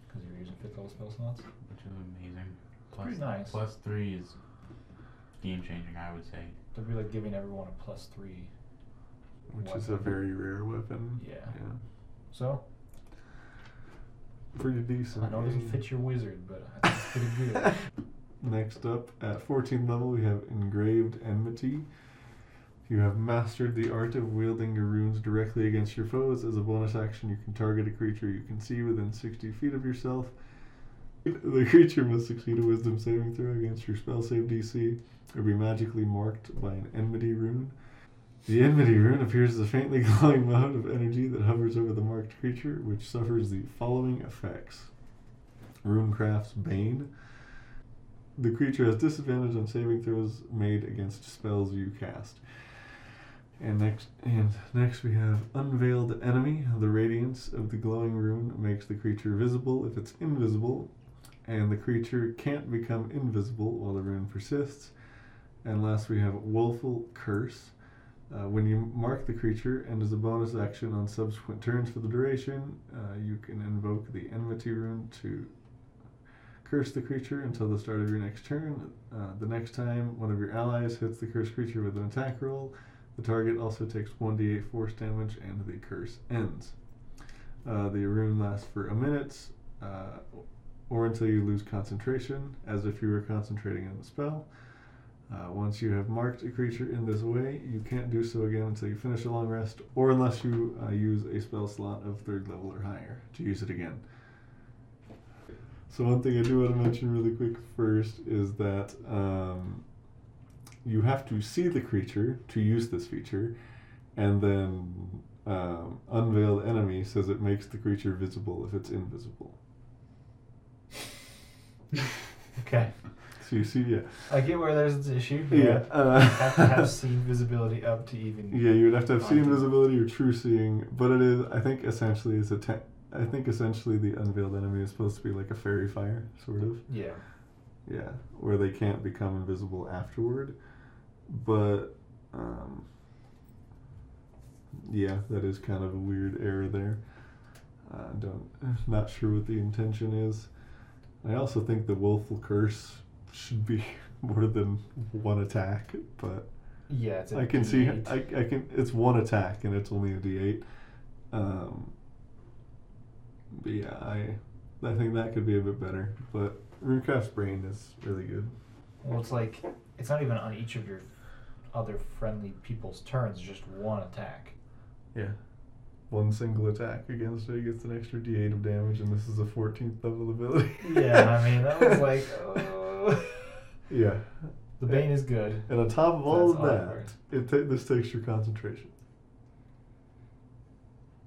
because you're using fifth level spell slots. which is amazing. pretty nice. Plus three is game changing, I would say. That'd be like giving everyone a plus three. Which is a very rare weapon. Yeah. Yeah. So Pretty decent. I know it doesn't fit your wizard, but I think it's pretty good. Next up, at 14th level, we have Engraved Enmity. You have mastered the art of wielding your runes directly against your foes. As a bonus action, you can target a creature you can see within 60 feet of yourself. The creature must succeed a wisdom saving throw against your spell save DC or be magically marked by an enmity rune. The enmity rune appears as a faintly glowing mote of energy that hovers over the marked creature, which suffers the following effects Runecraft's Bane. The creature has disadvantage on saving throws made against spells you cast. And next, and next we have Unveiled Enemy. The radiance of the glowing rune makes the creature visible if it's invisible, and the creature can't become invisible while the rune persists. And last we have Woeful Curse. Uh, when you mark the creature, and as a bonus action on subsequent turns for the duration, uh, you can invoke the Enmity rune to curse the creature until the start of your next turn. Uh, the next time one of your allies hits the cursed creature with an attack roll, the target also takes 1d8 force damage and the curse ends. Uh, the rune lasts for a minute uh, or until you lose concentration, as if you were concentrating on the spell. Uh, once you have marked a creature in this way, you can't do so again until you finish a long rest, or unless you uh, use a spell slot of third level or higher to use it again. So one thing I do want to mention really quick first is that um, you have to see the creature to use this feature, and then um, unveiled enemy says it makes the creature visible if it's invisible. okay. So you see, yeah, I get where there's an issue. Yeah. Uh, you have to have seen visibility up to even. Yeah, you would have to have seen visibility or true seeing, but it is. I think essentially it's a. Te- I think essentially the unveiled enemy is supposed to be like a fairy fire, sort of. Yeah. Yeah, where they can't become invisible afterward. But, um, yeah, that is kind of a weird error there. I don't, not sure what the intention is. I also think the Woeful Curse should be more than one attack, but Yeah, it's a I can see, D8. I, I can, it's one attack and it's only a D8. Um, but yeah, I, I think that could be a bit better, but Runecraft's Bane is really good. Well, it's like it's not even on each of your other friendly people's turns. Just one attack. Yeah. One single attack against it gets an extra D8 of damage, and this is a 14th level ability. Yeah, I mean that was like, yeah. the bane is good. And on top of all That's of that, awkward. it ta- this takes your concentration.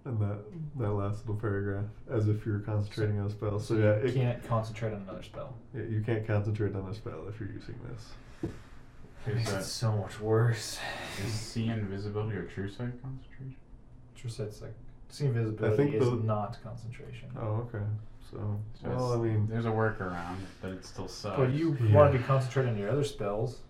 And that that last little paragraph, as if you're concentrating on a spell. So, yeah, you it, can't concentrate on another spell. yeah, you can't concentrate on a spell if you're using this. Is, Makes that, it so much worse. is see invisibility or true sight concentration? True it's like see invisibility think is the- not concentration. Oh, okay. So, So well, I mean, there's a workaround, but it still sucks. But you Yeah. want to be concentrating on your other spells.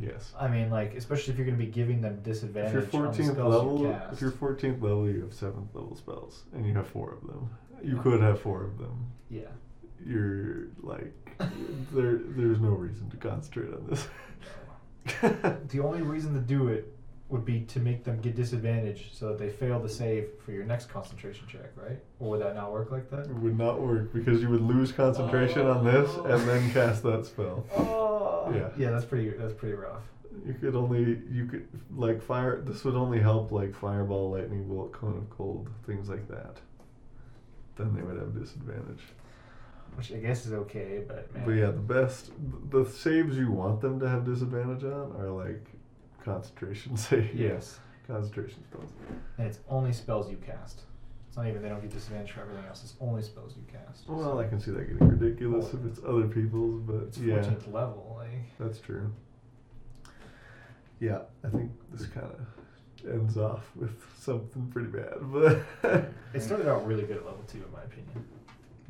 yes. I mean, like especially if you're going to be giving them disadvantage. If disadvantage you're on the 14th spells level, you if cast. you're 14th level, you have 7th level spells, and you have four of them. You could have four of them. yeah. You're like, there. There's no reason to concentrate on this. The only reason to do it would be to make them get disadvantage so that they fail the save for your next concentration check, right? Or would that not work like that? It would not work because you would lose concentration on this oh. and then cast that spell. Oh. Yeah. Yeah, that's pretty. That's pretty rough. You could only you could like fire. This would only help like fireball, lightning bolt, cone of cold, things like that. Then they would have disadvantage. Which I guess is okay, but man. But yeah, the best the saves you want them to have disadvantage on are like concentration saves. Yes. concentration spells. and it's only spells you cast. It's not even they don't get disadvantage for everything else. It's only spells you cast. Well, So I can see that getting ridiculous if it's other people's, but It's yeah, 14th level. Like that's true. Yeah, I think this kind of ends off with something pretty bad, but it started out really good at level two, in my opinion.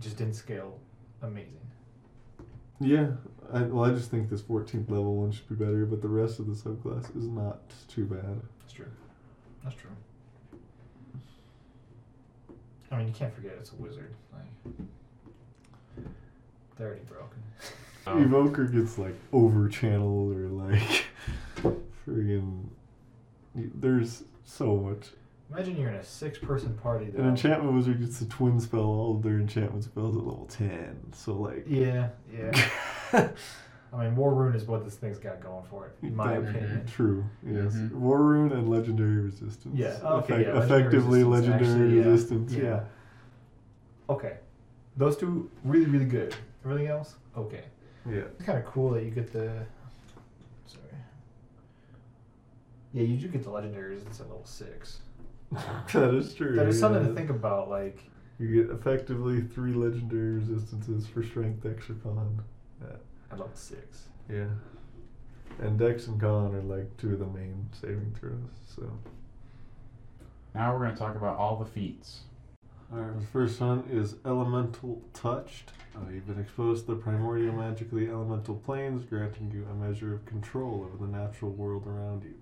Just didn't scale amazing. Yeah. I, well, I just think this 14th level one should be better, but the rest of the subclass is not too bad. That's true. That's true. I mean, you can't forget it's a wizard. Like they're already broken. So, Evoker gets like over channeled or like friggin' there's so much. Imagine you're in a six-person party. That An enchantment wizard gets a twin spell all of their enchantment spells at level ten. So like Yeah, yeah. I mean, War Rune is what this thing's got going for it, in my That- opinion. True. Yes. Mhm. War rune and legendary resistance. Yeah. Okay. Effect- yeah, legendary effectively resistance, legendary actually, resistance. Yeah. Yeah. Okay. Those two really, really good. Everything else, okay. Yeah. It's kind of cool that you get the. Sorry. Yeah, you do get the legendary resistance at level six. that is true. That is something yeah. to think about. Like, You get effectively three legendary resistances for strength, dex, or con. Yeah. at level six. Yeah. And dex and con are like two of the main saving throws. So. now we're going to talk about all the feats. Alright, the first one is Elemental Touched. Uh, you've been exposed to the primordial magically elemental planes, granting you a measure of control over the natural world around you.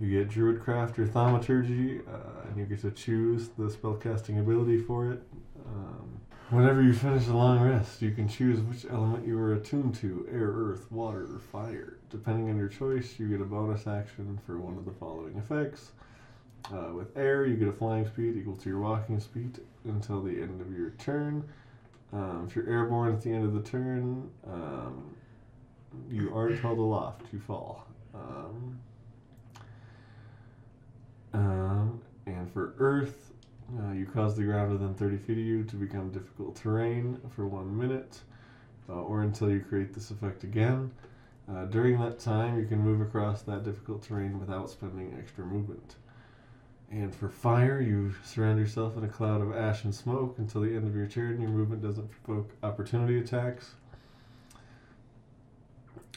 You get Druidcraft or Thaumaturgy, uh, and you get to choose the spellcasting ability for it. Um, whenever you finish a long rest, you can choose which element you are attuned to air, earth, water, or fire. Depending on your choice, you get a bonus action for one of the following effects. Uh, with air, you get a flying speed equal to your walking speed until the end of your turn. Um, if you're airborne at the end of the turn, um, you aren't held aloft, you fall. Um, um, and for Earth, uh, you cause the ground within 30 feet of you to become difficult terrain for one minute, uh, or until you create this effect again. Uh, during that time, you can move across that difficult terrain without spending extra movement. And for fire, you surround yourself in a cloud of ash and smoke until the end of your turn. And your movement doesn't provoke opportunity attacks.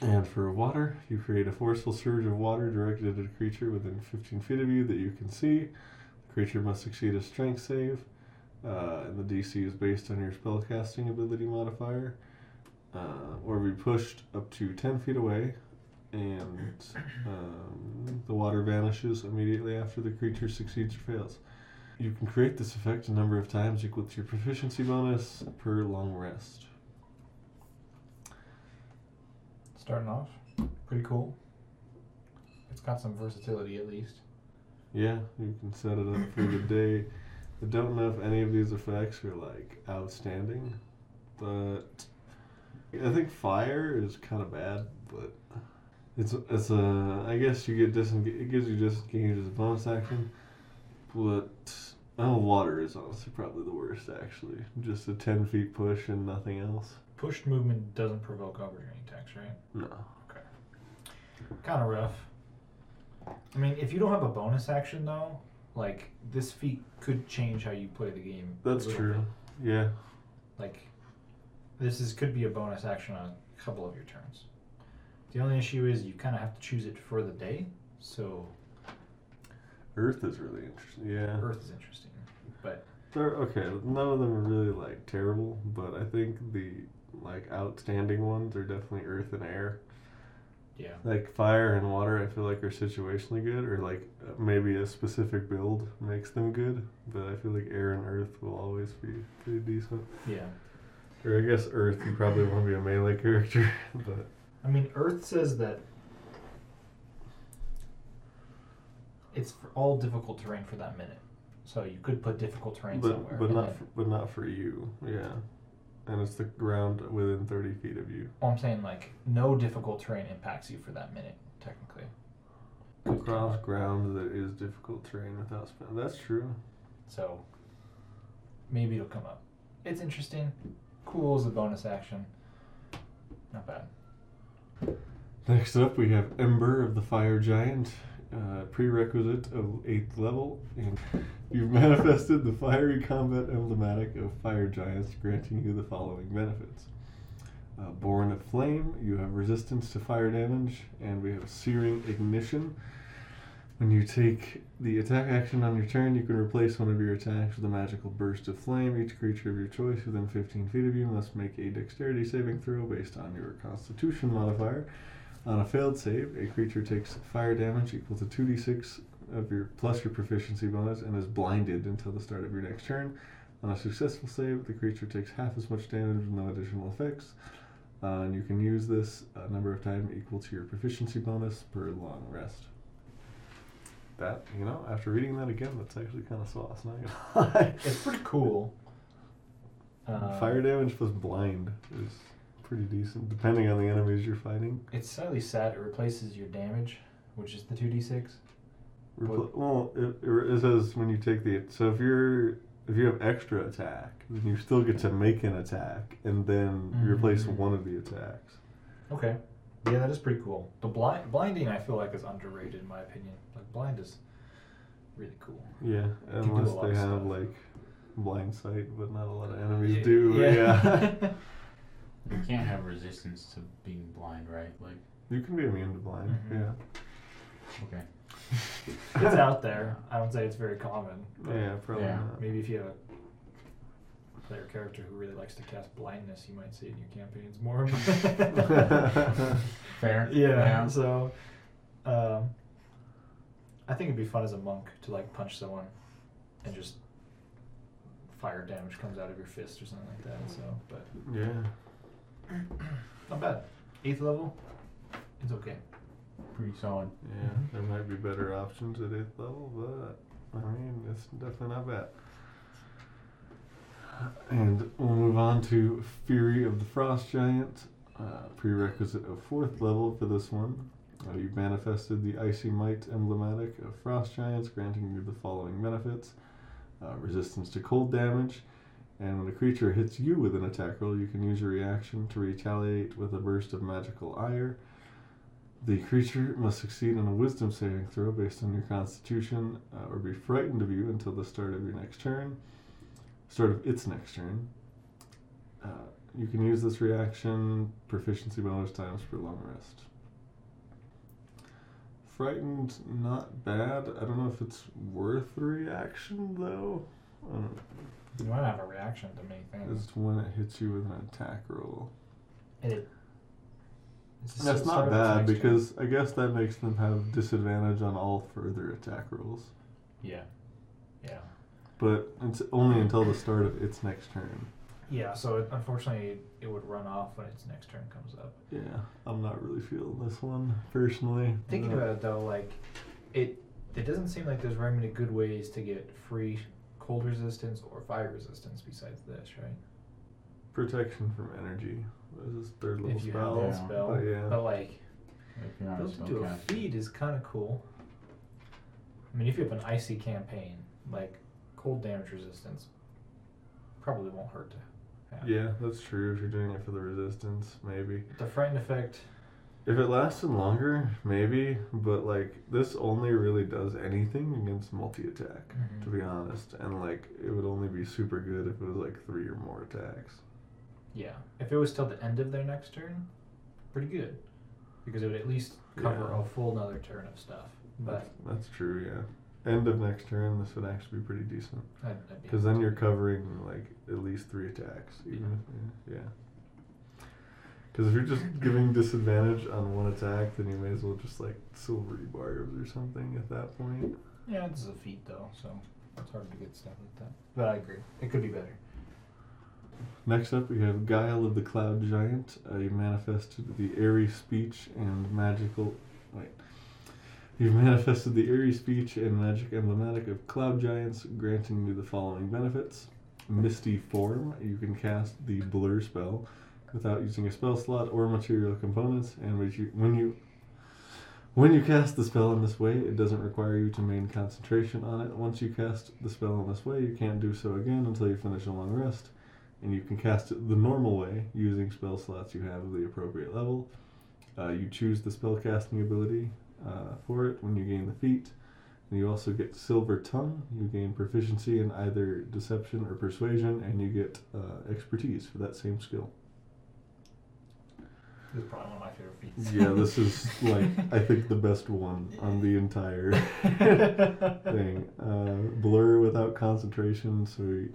And for water, you create a forceful surge of water directed at a creature within 15 feet of you that you can see. The creature must succeed a strength save, uh, and the DC is based on your spellcasting ability modifier, uh, or be pushed up to 10 feet away and um, the water vanishes immediately after the creature succeeds or fails. You can create this effect a number of times equal to your proficiency bonus per long rest. Starting off, pretty cool. It's got some versatility at least. Yeah, you can set it up for the day. I don't know if any of these effects are like outstanding, but I think fire is kind of bad, but it's it's a I guess you get disengage. It gives you disengage as a bonus action, but oh, water is honestly probably the worst actually. Just a ten feet push and nothing else. Pushed movement doesn't provoke opportunity attacks, right? No. Okay. Kind of rough. I mean, if you don't have a bonus action though, like this feat could change how you play the game. That's true. bit. Yeah. Like, this is could be a bonus action on a couple of your turns. The only issue is you kind of have to choose it for the day. So Earth is really interesting. Yeah. Earth is interesting, but They're okay. None of them are really like terrible, but I think the like outstanding ones are definitely Earth and Air. yeah, Like fire and water, I feel like are situationally good, or like maybe a specific build makes them good. But I feel like Air and Earth will always be pretty decent. yeah. Or I guess Earth, you probably want to be a melee character, but I mean, Earth says that it's for all difficult terrain for that minute. So you could put difficult terrain somewhere. but but not for, but not for you. Yeah, and it's the ground within thirty feet of you. Well, I'm saying like no difficult terrain impacts you for that minute, technically. Could come Across ground that is difficult terrain without spend. That's true. So maybe it'll come up. It's interesting. Cool as a bonus action. Not bad. Next up, we have Ember of the Fire Giant. Uh, prerequisite of 8th level, and you've manifested the fiery combat emblematic of fire giants, granting you the following benefits. Uh, Born of Flame, you have resistance to fire damage, and we have Searing Ignition. When you take the attack action on your turn, you can replace one of your attacks with a magical burst of flame. Each creature of your choice within 15 feet of you must make a dexterity saving throw based on your constitution modifier. On a failed save, a creature takes fire damage equal to 2d6 of your plus your proficiency bonus and is blinded until the start of your next turn. On a successful save, the creature takes half as much damage with no additional effects. Uh, and you can use this a number of times equal to your proficiency bonus per long rest. That, you know, after reading that again, that's actually kind of sauce, not gonna lie. It's pretty cool. Uh, Fire damage plus blind is pretty decent, depending on the enemies you're fighting. It's slightly sad. It replaces your damage, which is the two d six. Repl- well, it, it says when you take the so if you're if you have extra attack, then you still get to make an attack and then you replace Mm. one of the attacks. Okay. Yeah, that is pretty cool. The blind blinding, I feel like, is underrated in my opinion. Like blind is really cool. Yeah, unless they have stuff. like blind sight, but not a lot of enemies Yeah- do. Yeah. You can't have resistance to being blind, right? Like, you can be immune to blind. Mhm. Yeah. okay. it's out there. I don't say it's very common. but Yeah, probably Yeah. not. Maybe if you have a player character who really likes to cast blindness, you might see it in your campaigns more. Fair. yeah. So, um, I think it'd be fun as a monk to like punch someone, and just fire damage comes out of your fist or something like that. So, but Yeah. not bad. Eighth level, it's okay. Pretty solid. Yeah, there might be better options at eighth level, but I mean, it's definitely not bad. And we'll move on to Fury of the Frost Giant, uh, prerequisite of fourth level for this one. Uh, you've manifested the Icy Might emblematic of Frost Giants, granting you the following benefits uh, resistance to cold damage, and when a creature hits you with an attack roll, you can use your reaction to retaliate with a burst of magical ire. The creature must succeed on a wisdom saving throw based on your constitution uh, or be frightened of you until the start of your next turn. Start of its next turn. Uh, you can use this reaction proficiency bonus times per long rest. Frightened, not bad. I don't know if it's worth the reaction though. I don't know. You might have a reaction to many things. It's when it hits you with an attack roll. And it, That's not start of its bad because I guess that makes them have disadvantage on all further attack rolls. yeah, yeah, But it's only until the start of its next turn. yeah. So it, unfortunately, it would run off when its next turn comes up. Yeah, I'm not really feeling this one personally. Thinking Uh, about it though, like it, it doesn't seem like there's very many good ways to get free cold resistance or fire resistance besides this, right? protection from energy. This is third level if you spell. have Yeah. that spell, But yeah. but like If you're not a built into a feed is kind of cool. I mean, if you have an icy campaign, like cold damage resistance, probably won't hurt to have. Yeah, that's true. If you're doing it for the resistance, maybe. The frightened effect. If it lasted longer, maybe. But like this only really does anything against multi attack. Mhm. To be honest, and like it would only be super good if it was like three or more attacks. Yeah, if it was till the end of their next turn, pretty good, because it would at least cover Yeah. a full another turn of stuff. But That's, that's true. Yeah. End of next turn, this would actually be pretty decent. I'd, I'd be Because then you're covering like at least three attacks. Even Yeah. if, yeah. Because if you're just giving disadvantage on one attack, then you may as well just like silvery barbs or something at that point. yeah, it's a feat though, so it's hard to get stuff like that. But I agree, it could be better. Next up, we have Guile of the Cloud Giant. Uh, you manifested the airy speech and magical. Wait. You've manifested the airy speech and magic emblematic of cloud giants, granting you the following benefits. Misty Form. You can cast the Blur spell without using a spell slot or material components, and which you, when you when you cast the spell in this way, it doesn't require you to maintain concentration on it. Once you cast the spell in this way, you can't do so again until you finish a long rest and you can cast it the normal way using spell slots you have of the appropriate level. Uh, you choose the spell casting ability uh, for it when you gain the feat. And you also get Silver Tongue. You gain proficiency in either Deception or Persuasion, and you get uh, expertise for that same skill. This is probably one of my favorite feats. Yeah, this is like I think the best one on the entire thing. Uh, blur without concentration, so you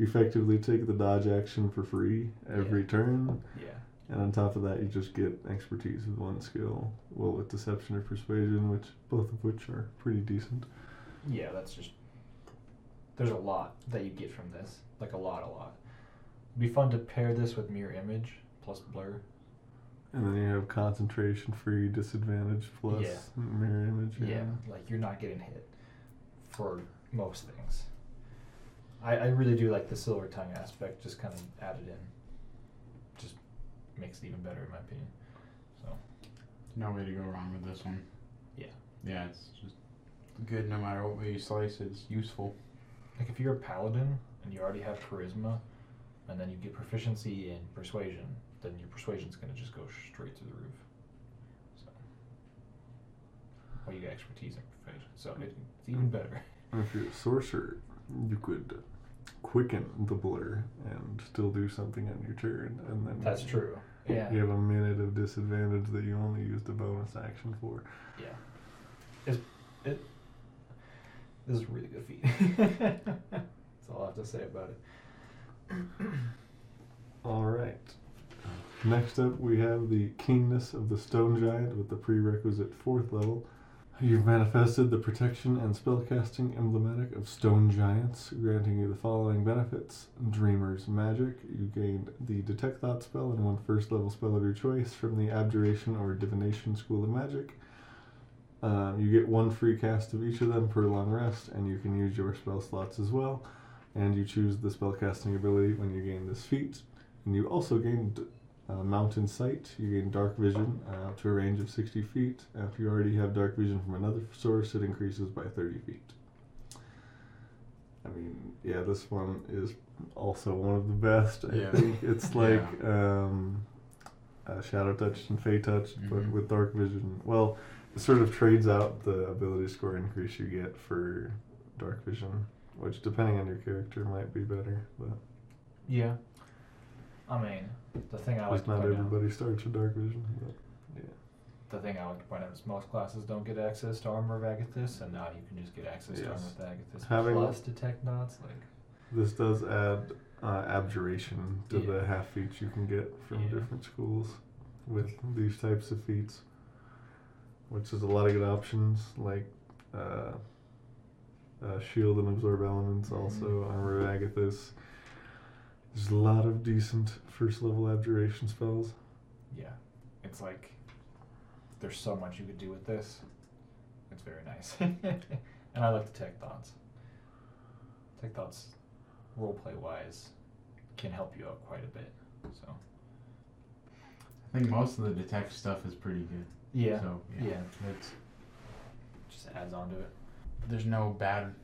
effectively take the dodge action for free every Yeah. turn, yeah. and on top of that, you just get expertise with one skill. Well, with deception or persuasion, which both of which are pretty decent. Yeah, that's just. There's a lot that you get from this. Like a lot, a lot. It'd be fun to pair this with mirror image plus blur. And then you have concentration free, disadvantage plus Yeah. mirror image. Yeah. like you're not getting hit for most things. I, I really do like the silver tongue aspect, just kind of added in. Just makes it even better, in my opinion. So, No way to go wrong with this one. yeah. Yeah, it's just good no matter what way you slice it. It's useful. Like if you're a paladin and you already have charisma, and then you get proficiency in persuasion, then your persuasion's gonna just go straight through the roof. So, well, you get expertise in persuasion, so it, it's even better. And if you're a sorcerer, you could quicken the blur and still do something on your turn, and then That's true. Yeah. You have a minute of disadvantage that you only used a bonus action for. Yeah. It's, it. This is a really good feat. That's all I have to say about it. All right. Next up, we have the Keenness of the Stone Giant with the prerequisite fourth level. You've manifested the protection and spellcasting emblematic of Stone Giants, granting you the following benefits Dreamer's Magic. You gained the Detect Thought spell and one first level spell of your choice from the Abjuration or Divination School of Magic. Um, you get one free cast of each of them per long rest, and you can use your spell slots as well. And you choose the spellcasting ability when you gain this feat. And you also gain uh, Mountain Sight. You gain Dark Vision uh, up to a range of 60 feet. If you already have Dark Vision from another source, it increases by 30 feet. I mean, yeah, this one is also one of the best. I Yeah. think it's like um, uh, Shadow Touch and Fey Touch, but Mhm. with Dark Vision. Well, it sort of trades out the ability score increase you get for Dark Vision, which, depending on your character, might be better. But Yeah. I mean, the thing I like not point out, everybody starts with Dark Vision. But, yeah. the thing I like to point out is most classes don't get access to Armor of Agathys, and now you can just get access to Armor of Agathys Having- plus Detect Thoughts. Like, This does add uh, abjuration to Yeah. the half feats you can get from Yeah. different schools with these types of feats, which is a lot of good options like uh, uh, shield and absorb elements, also Mhm. armor of Agathys. There's a lot of decent first level abjuration spells. yeah, it's like there's so much you could do with this. It's very nice, and I like the Tech Thoughts. Tech Thoughts, roleplay wise, can help you out quite a bit. So I think most of the detect stuff is pretty good. yeah, So yeah, yeah. it's just adds on to it. there's no bad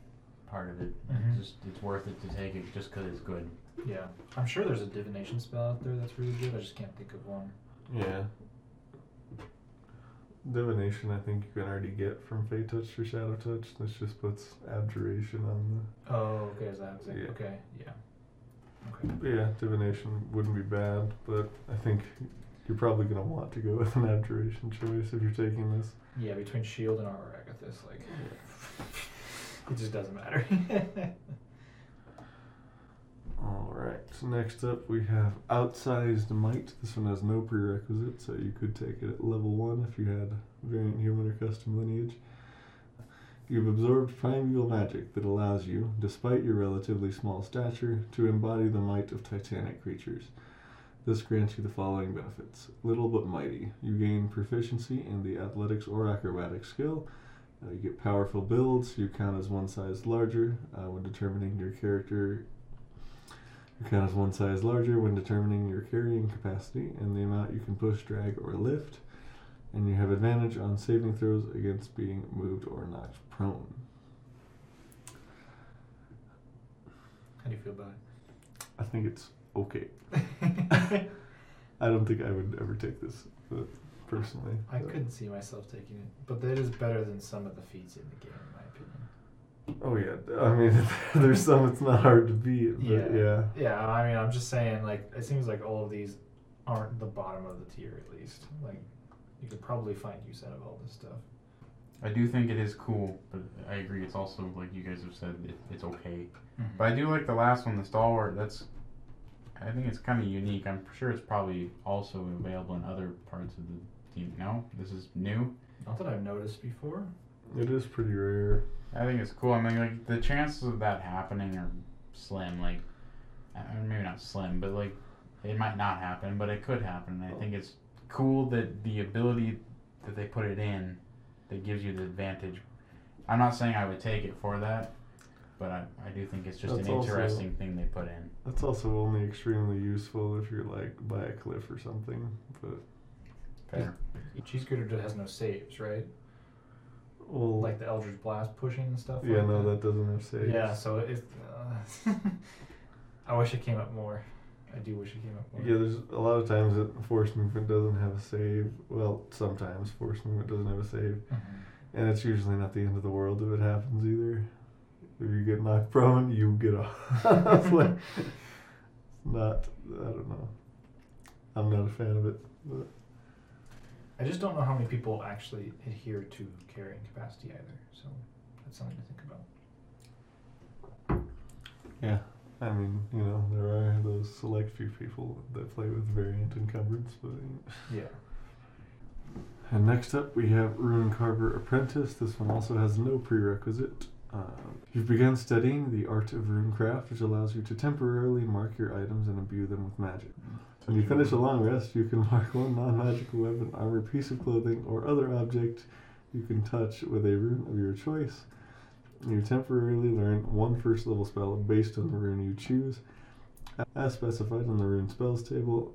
part of it. Mhm. It's just it's worth it to take it just because it's good. Yeah, I'm sure there's a divination spell out there that's really good. I just can't think of one. Yeah. Divination, I think you can already get from Fey Touch or Shadow Touch. This just puts abjuration on the. Oh, okay, is that? Yeah. Okay, yeah. Okay. Yeah, divination wouldn't be bad, but I think you're probably gonna want to go with an abjuration choice if you're taking this. Yeah, between shield and armor Agathys, like it just doesn't matter. So next up, we have outsized might. This one has no prerequisite, so you could take it at level one if you had variant human or custom lineage. You've absorbed primeval magic that allows you, despite your relatively small stature, to embody the might of titanic creatures. This grants you the following benefits Little but mighty. You gain proficiency in the athletics or acrobatics skill. Uh, you get powerful builds. You count as one size larger uh, when determining your character count as one size larger when determining your carrying capacity and the amount you can push, drag, or lift. And you have advantage on saving throws against being moved or knocked prone. How do you feel about it? I think it's okay. I don't think I would ever take this, personally. I but- couldn't see myself taking it, but that is better than some of the feats in the game, in my opinion. Oh yeah, I mean, there's some it's not hard to beat, but Yeah. yeah. Yeah, I mean, I'm just saying, like, it seems like all of these aren't the bottom of the tier, at least. Like, you could probably find use out of all this stuff. I do think it is cool, but I agree. It's also like you guys have said, it, it's okay. Mm-hmm. But I do like the last one, the stalwart. That's, I think it's kind of unique. I'm sure it's probably also available in other parts of the team. No, this is new. Not that I've noticed before. It is pretty rare. I think it's cool. I mean, like the chances of that happening are slim. Like, I mean, maybe not slim, but like it might not happen, but it could happen. And I think it's cool that the ability that they put it in that gives you the advantage. I'm not saying I would take it for that, but I, I do think it's just That's an also- interesting thing they put in. That's also only extremely useful if you're like by a cliff or something. But Fair. Cheese Grater has no saves, right? Well, Like the Eldritch Blast pushing and stuff. yeah, like no, that doesn't have saves. Yeah, so it. Uh, I wish it came up more. I do wish it came up more. Yeah, there's a lot of times that force movement doesn't have a save. Well, sometimes force movement doesn't have a save, Mhm. and it's usually not the end of the world if it happens either. If you get knocked prone, you get off. like, it's not. I don't know. I'm not a fan of it. But I just don't know how many people actually adhere to carrying capacity either. So that's something to think about. yeah, I mean, you know, there are those select few people that play with variant encumbrance, but. Yeah. And next up, we have Rune Carver Apprentice. This one also has no prerequisite. Um, you've begun studying the art of runecraft, which allows you to temporarily mark your items and imbue them with magic. When you finish a long rest, you can mark one non-magical weapon, armor, piece of clothing, or other object you can touch with a rune of your choice. You temporarily learn one first level spell based on the rune you choose, as specified in the rune spells table,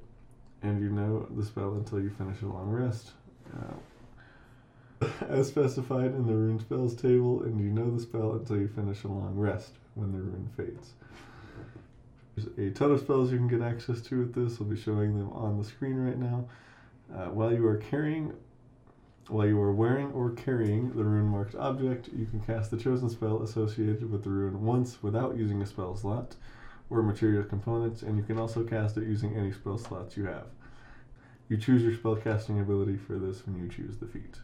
and you know the spell until you finish a long rest. Uh, as specified in the rune spells table, and you know the spell until you finish a long rest when the rune fades. There's a ton of spells you can get access to with this. I'll be showing them on the screen right now. Uh, while you are carrying, while you are wearing or carrying the rune marked object, you can cast the chosen spell associated with the rune once without using a spell slot or material components, and you can also cast it using any spell slots you have. You choose your spellcasting ability for this when you choose the feat.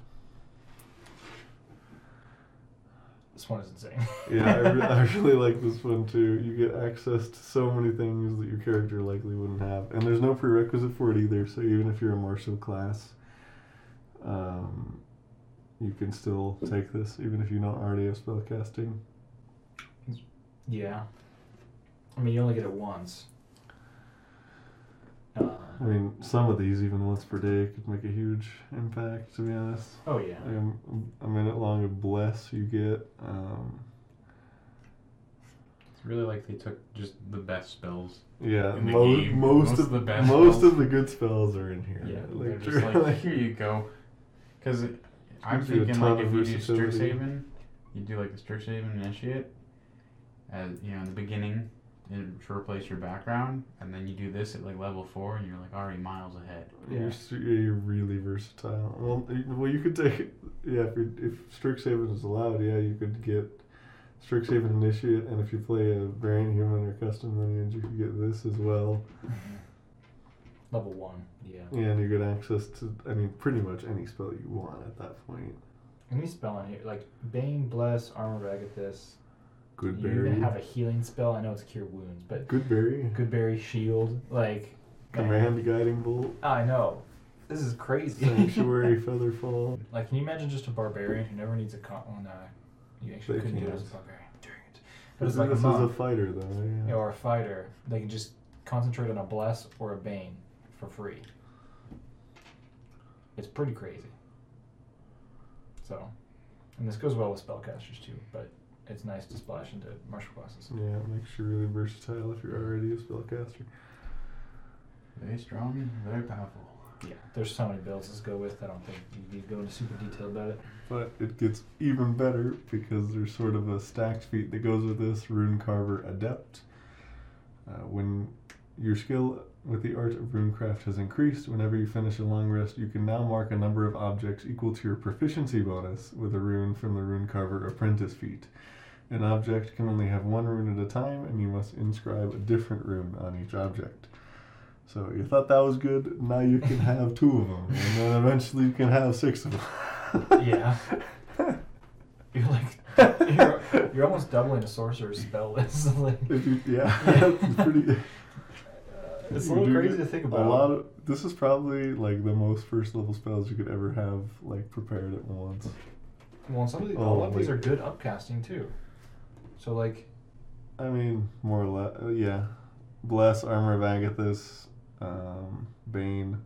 This one is insane. Yeah, I, re- I really like this one too. You get access to so many things that your character likely wouldn't have, and there's no prerequisite for it either. So even if you're a martial class, um, you can still take this, even if you don't already have spellcasting. yeah. I mean, you only get it once. Uh, I mean, some of these even once per day could make a huge impact. To be honest, oh yeah. like a, a minute long of bless you get. Um, It's really like they took just the best spells. yeah, mo- most, most of the best most spells. of the good spells are in here. Yeah, like, just like here you go. Because I'm Gives you a thinking like if you do. Strixhaven, you do like the Strixhaven initiate, as you know in the beginning, to replace your background, and then you do this at like level four, and you're like already miles ahead. You're, Yeah. you're really versatile. Well, well, you could take it. Yeah, if you if Strixhaven is allowed, yeah, you could get Strixhaven Initiate, and if you play a variant human or custom lineage, you could get this as well, Mhm. Level one. Yeah. and you get access to, I mean, pretty much any spell you want at that point. Any spell in here, like Bane, Bless, Armor Agathys. Good You have a healing spell. I know it's Cure Wounds, but good berry, Goodberry Shield, like. man, command guiding bolt, I know. This is crazy. sanctuary featherfall. Like, can you imagine just a barbarian who never needs a con? Well, no, you actually They couldn't do it as a barbarian. Dang it. But This, it's like a this is a fighter, though. Yeah. or a fighter. They can just concentrate on a bless or a bane for free. It's pretty crazy. So, and this goes well with spellcasters too. But it's nice to splash into martial classes. Yeah, it makes you really versatile if you're already a spellcaster. Very strong, very powerful. Yeah, there's so many builds to go with. I don't think you need to go into super detail about it. But it gets even better because there's sort of a stacked feat that goes with this Rune Carver Adept. Uh, when your skill with the art of runecraft has increased. Whenever you finish a long rest, you can now mark a number of objects equal to your proficiency bonus with a rune from the rune carver apprentice feat. An object can only have one rune at a time, and you must inscribe a different rune on each object. So you thought that was good. Now you can have two of them, and then eventually you can have six of them. Yeah. You're like you're, you're almost doubling a sorcerer's spell list. like, you, yeah, it's pretty. it's a little crazy to think about. A lot of this is probably like the most first level spells you could ever have like prepared at once. well, some of the, a Oh, lot of these are good upcasting too. So like, I mean, more or less, uh, yeah. Bless, Armor of Agathys, um, Bane.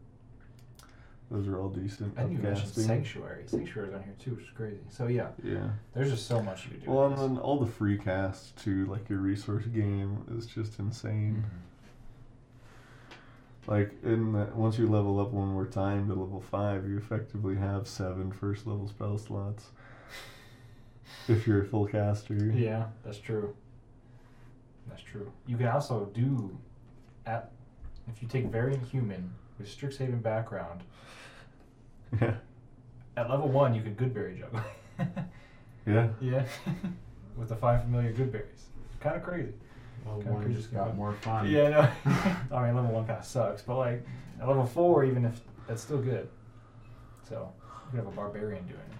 Those are all decent I didn't even. Sanctuary. Sanctuary's on here too, which is crazy. So yeah, Yeah. there's just so much you can do. Well, and then all the free casts too, like your resource game is just insane. Like in the, once you level up one more time to level five, you effectively have seven first level spell slots. If you're a full caster. Yeah, that's true. That's true. You can also do at if you take variant human with Strixhaven background Yeah. at level one, you could goodberry juggle. Yeah. yeah, with the five familiar goodberries. Kind of crazy. Well, Kinda one just got more fun. Yeah, no. I mean, level one kind of sucks, but like at level four, even if that's still good. So you could have a barbarian doing it.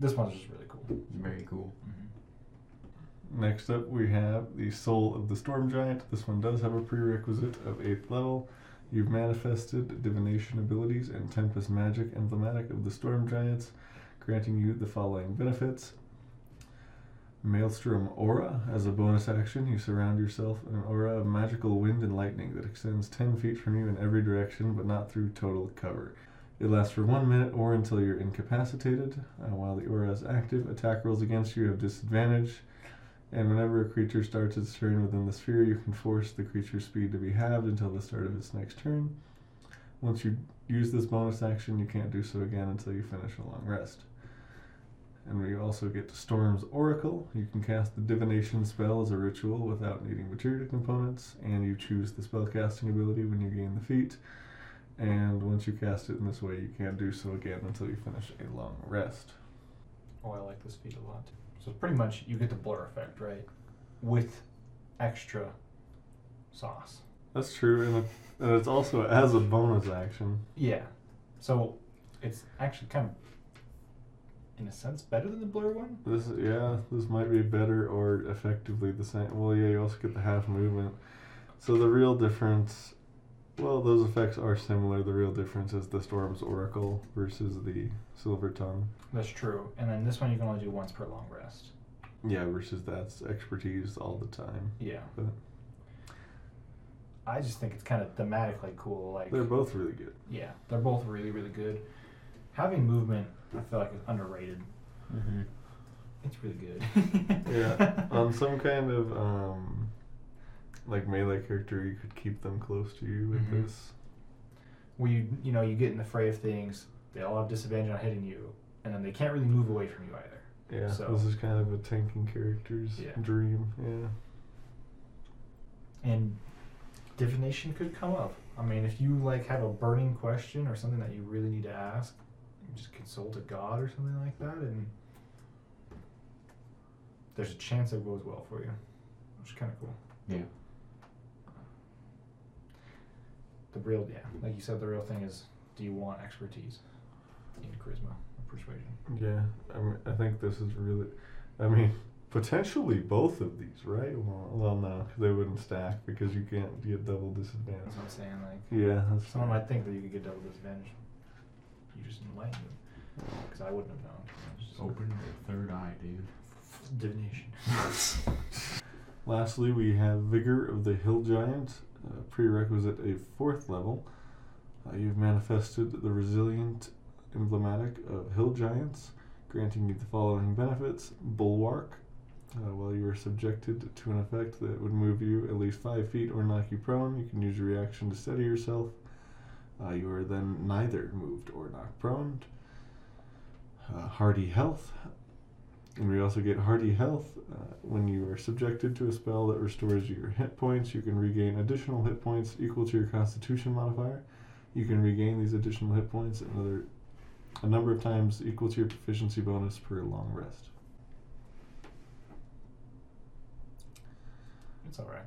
This one's just really cool. Very cool. Mm-hmm. Next up, we have the Soul of the Storm Giant. This one does have a prerequisite of 8th level. You've manifested divination abilities and Tempest magic emblematic of the Storm Giants, granting you the following benefits. Maelstrom Aura. As a bonus action, you surround yourself in an aura of magical wind and lightning that extends 10 feet from you in every direction, but not through total cover. It lasts for one minute or until you're incapacitated. Uh, while the aura is active, attack rolls against you have disadvantage. And whenever a creature starts its turn within the sphere, you can force the creature's speed to be halved until the start of its next turn. Once you use this bonus action, you can't do so again until you finish a long rest. And we also get Storm's Oracle. You can cast the divination spell as a ritual without needing material components, and you choose the spellcasting ability when you gain the feat. And once you cast it in this way, you can't do so again until you finish a long rest. Oh, I like this feat a lot. So pretty much you get the blur effect, right? With extra sauce. That's true, and, it, and it's also as a bonus action. Yeah. So it's actually kind of, in a sense, better than the blur one. This yeah, this might be better or effectively the same. Well, yeah, you also get the half movement. So the real difference, well, those effects are similar. The real difference is the Storm's Oracle versus the Silver Tongue. That's true. And then this one you can only do once per long rest. Yeah, versus that's expertise all the time. Yeah. But I just think it's kind of thematically cool. Like they're both really good. yeah, they're both really really good. Having movement, I feel like is underrated. Mm-hmm. It's really good. Yeah, on some kind of um, like melee character, you could keep them close to you with Mhm. this. where you you know you get in the fray of things, they all have disadvantage on hitting you, and then they can't really move away from you either. Yeah, So- this is kind of a tanking character's Yeah. dream. Yeah. And divination could come up. I mean, if you like have a burning question or something that you really need to ask, just consult a god or something like that, and there's a chance it goes well for you, which is kind of cool. Yeah. The real, yeah, like you said, the real thing is, do you want expertise in charisma or persuasion? Yeah, I mean, I think this is really, I mean, potentially both of these, right? Well, well no, 'cause they wouldn't stack because you can't get double disadvantage. That's what I'm saying. Like, Yeah, that's someone might think that you could get double disadvantage. You just enlightened them, because I wouldn't have known. Just Open the third eye, dude. divination. Lastly, we have Vigor of the Hill Giant, uh, prerequisite a fourth level. Uh, you've manifested the resilient emblematic of Hill Giants, granting you the following benefits Bulwark. Uh, while you are subjected to an effect that would move you at least five feet or knock you prone, you can use your reaction to steady yourself. Uh, you are then neither moved or knocked prone. Uh, hardy Health. And we also get Hardy Health. Uh, when you are subjected to a spell that restores your hit points, you can regain additional hit points equal to your Constitution modifier. You can regain these additional hit points another a number of times equal to your proficiency bonus per long rest. It's alright.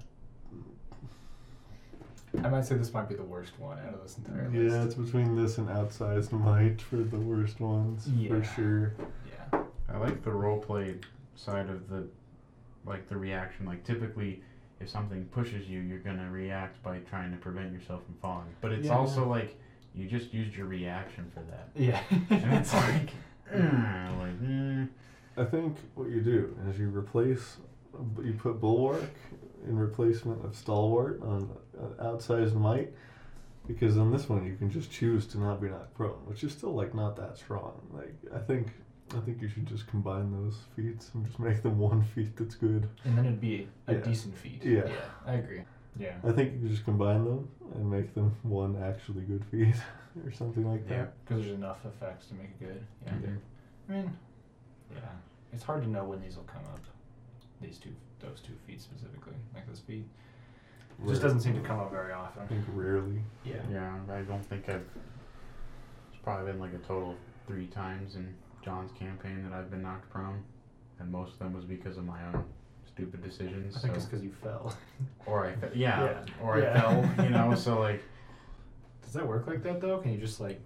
I might say this might be the worst one out of this entire list. Yeah, it's between this and Outsized Might for the worst ones, Yeah. for sure. Yeah. I like the role play side of the, like the reaction. Like typically, if something pushes you, you're gonna react by trying to prevent yourself from falling. But it's Yeah. also like you just used your reaction for that, Yeah. and it's like, mm, like, mm. I think what you do is you replace, you put Bulwark in replacement of Stalwart on Outsized Might, because on this one you can just choose to not be knocked prone, which is still like not that strong. Like I think, I think you should just combine those feats and just make them one feat that's good. and then it'd be a Yeah. decent feat. Yeah. yeah. I agree. Yeah. I think you can just combine them and make them one actually good feat or something like Yeah. that. Because there's enough effects to make it good. Yeah. Mhm. I mean, yeah. It's hard to know when these will come up. These two, those two feet specifically, like this feat. It just doesn't seem to come up very often. I think rarely. Yeah. yeah. I don't think I've. It's probably been like a total of three times in John's campaign that I've been knocked prone, and most of them was because of my own stupid decisions. I think so. it's because you fell. or I, fe- yeah, Yeah. or Yeah. I fell, you know. So like, Does that work like that though? Can you just like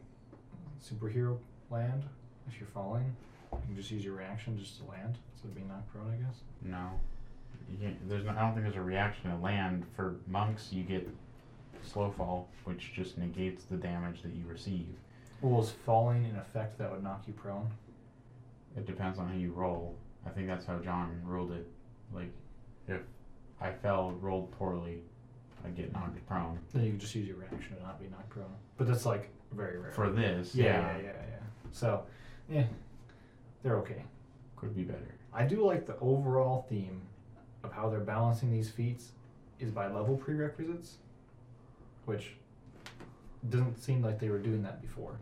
superhero land if you're falling? You can just use your reaction just to land instead of being knocked prone, I guess. no, there's no. I don't think there's a reaction to land for monks. You get slow fall, which just negates the damage that you receive. Well, is falling an effect that would knock you prone? It depends on how you roll. I think that's how John ruled it. Like, if I fell, rolled poorly, I'd get knocked prone. Then you can just use your reaction to not be knocked prone. But that's like very rare. For this, yeah, yeah, yeah, yeah, yeah. So, yeah, they're okay. could be better. I do like the overall theme of how they're balancing these feats is by level prerequisites, which doesn't seem like they were doing that before.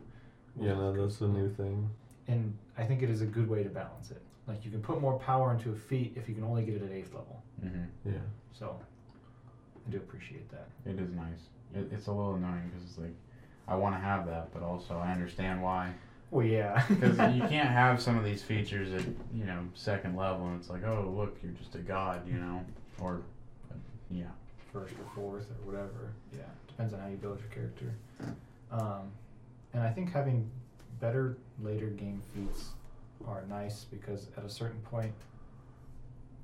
Yeah, no, that's a new thing. And I think it is a good way to balance it. Like you can put more power into a feat if you can only get it at eighth level. hmm Yeah. So I do appreciate that. It is nice. It, it's a little annoying because it's like, I want to have that, but also I understand why. Well, yeah. Because you can't have some of these features at you know second level, and it's like, oh look, you're just a god, you know, or uh, yeah, first or fourth or whatever. Yeah, depends on how you build your character. Um, and I think having better later game feats are nice because at a certain point,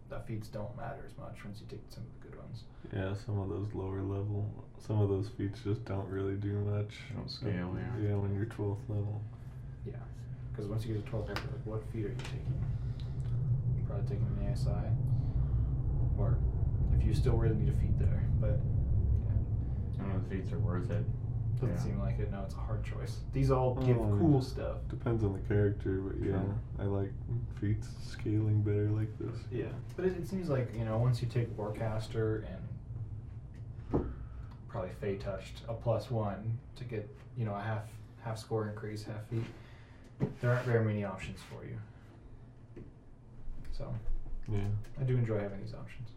the feats don't matter as much once you take some of the good ones. Yeah, some of those lower level, some of those feats just don't really do much. They don't scale, yeah. Yeah, when you're 12th level. Yeah, because once you get to 12th level, like what feat are you taking? You're probably taking an ASI, or if you still really need a feat there, but yeah. none of the feats are worth it. Doesn't Yeah. seem like it. No, it's a hard choice. These all give Oh, cool stuff. Depends on the character, but yeah, Sure. I like feats scaling better like this. Yeah, but it, it seems like you know once you take Warcaster and probably Fey touched a plus one to get you know a half half score increase, half feat. There aren't very many options for you. So Yeah. I do enjoy having these options.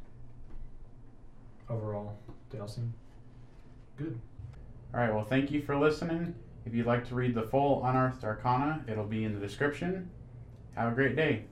Overall, they all seem good. All right, well, thank you for listening. If you'd like to read the full Unearthed Arcana, it'll be in the description. Have a great day.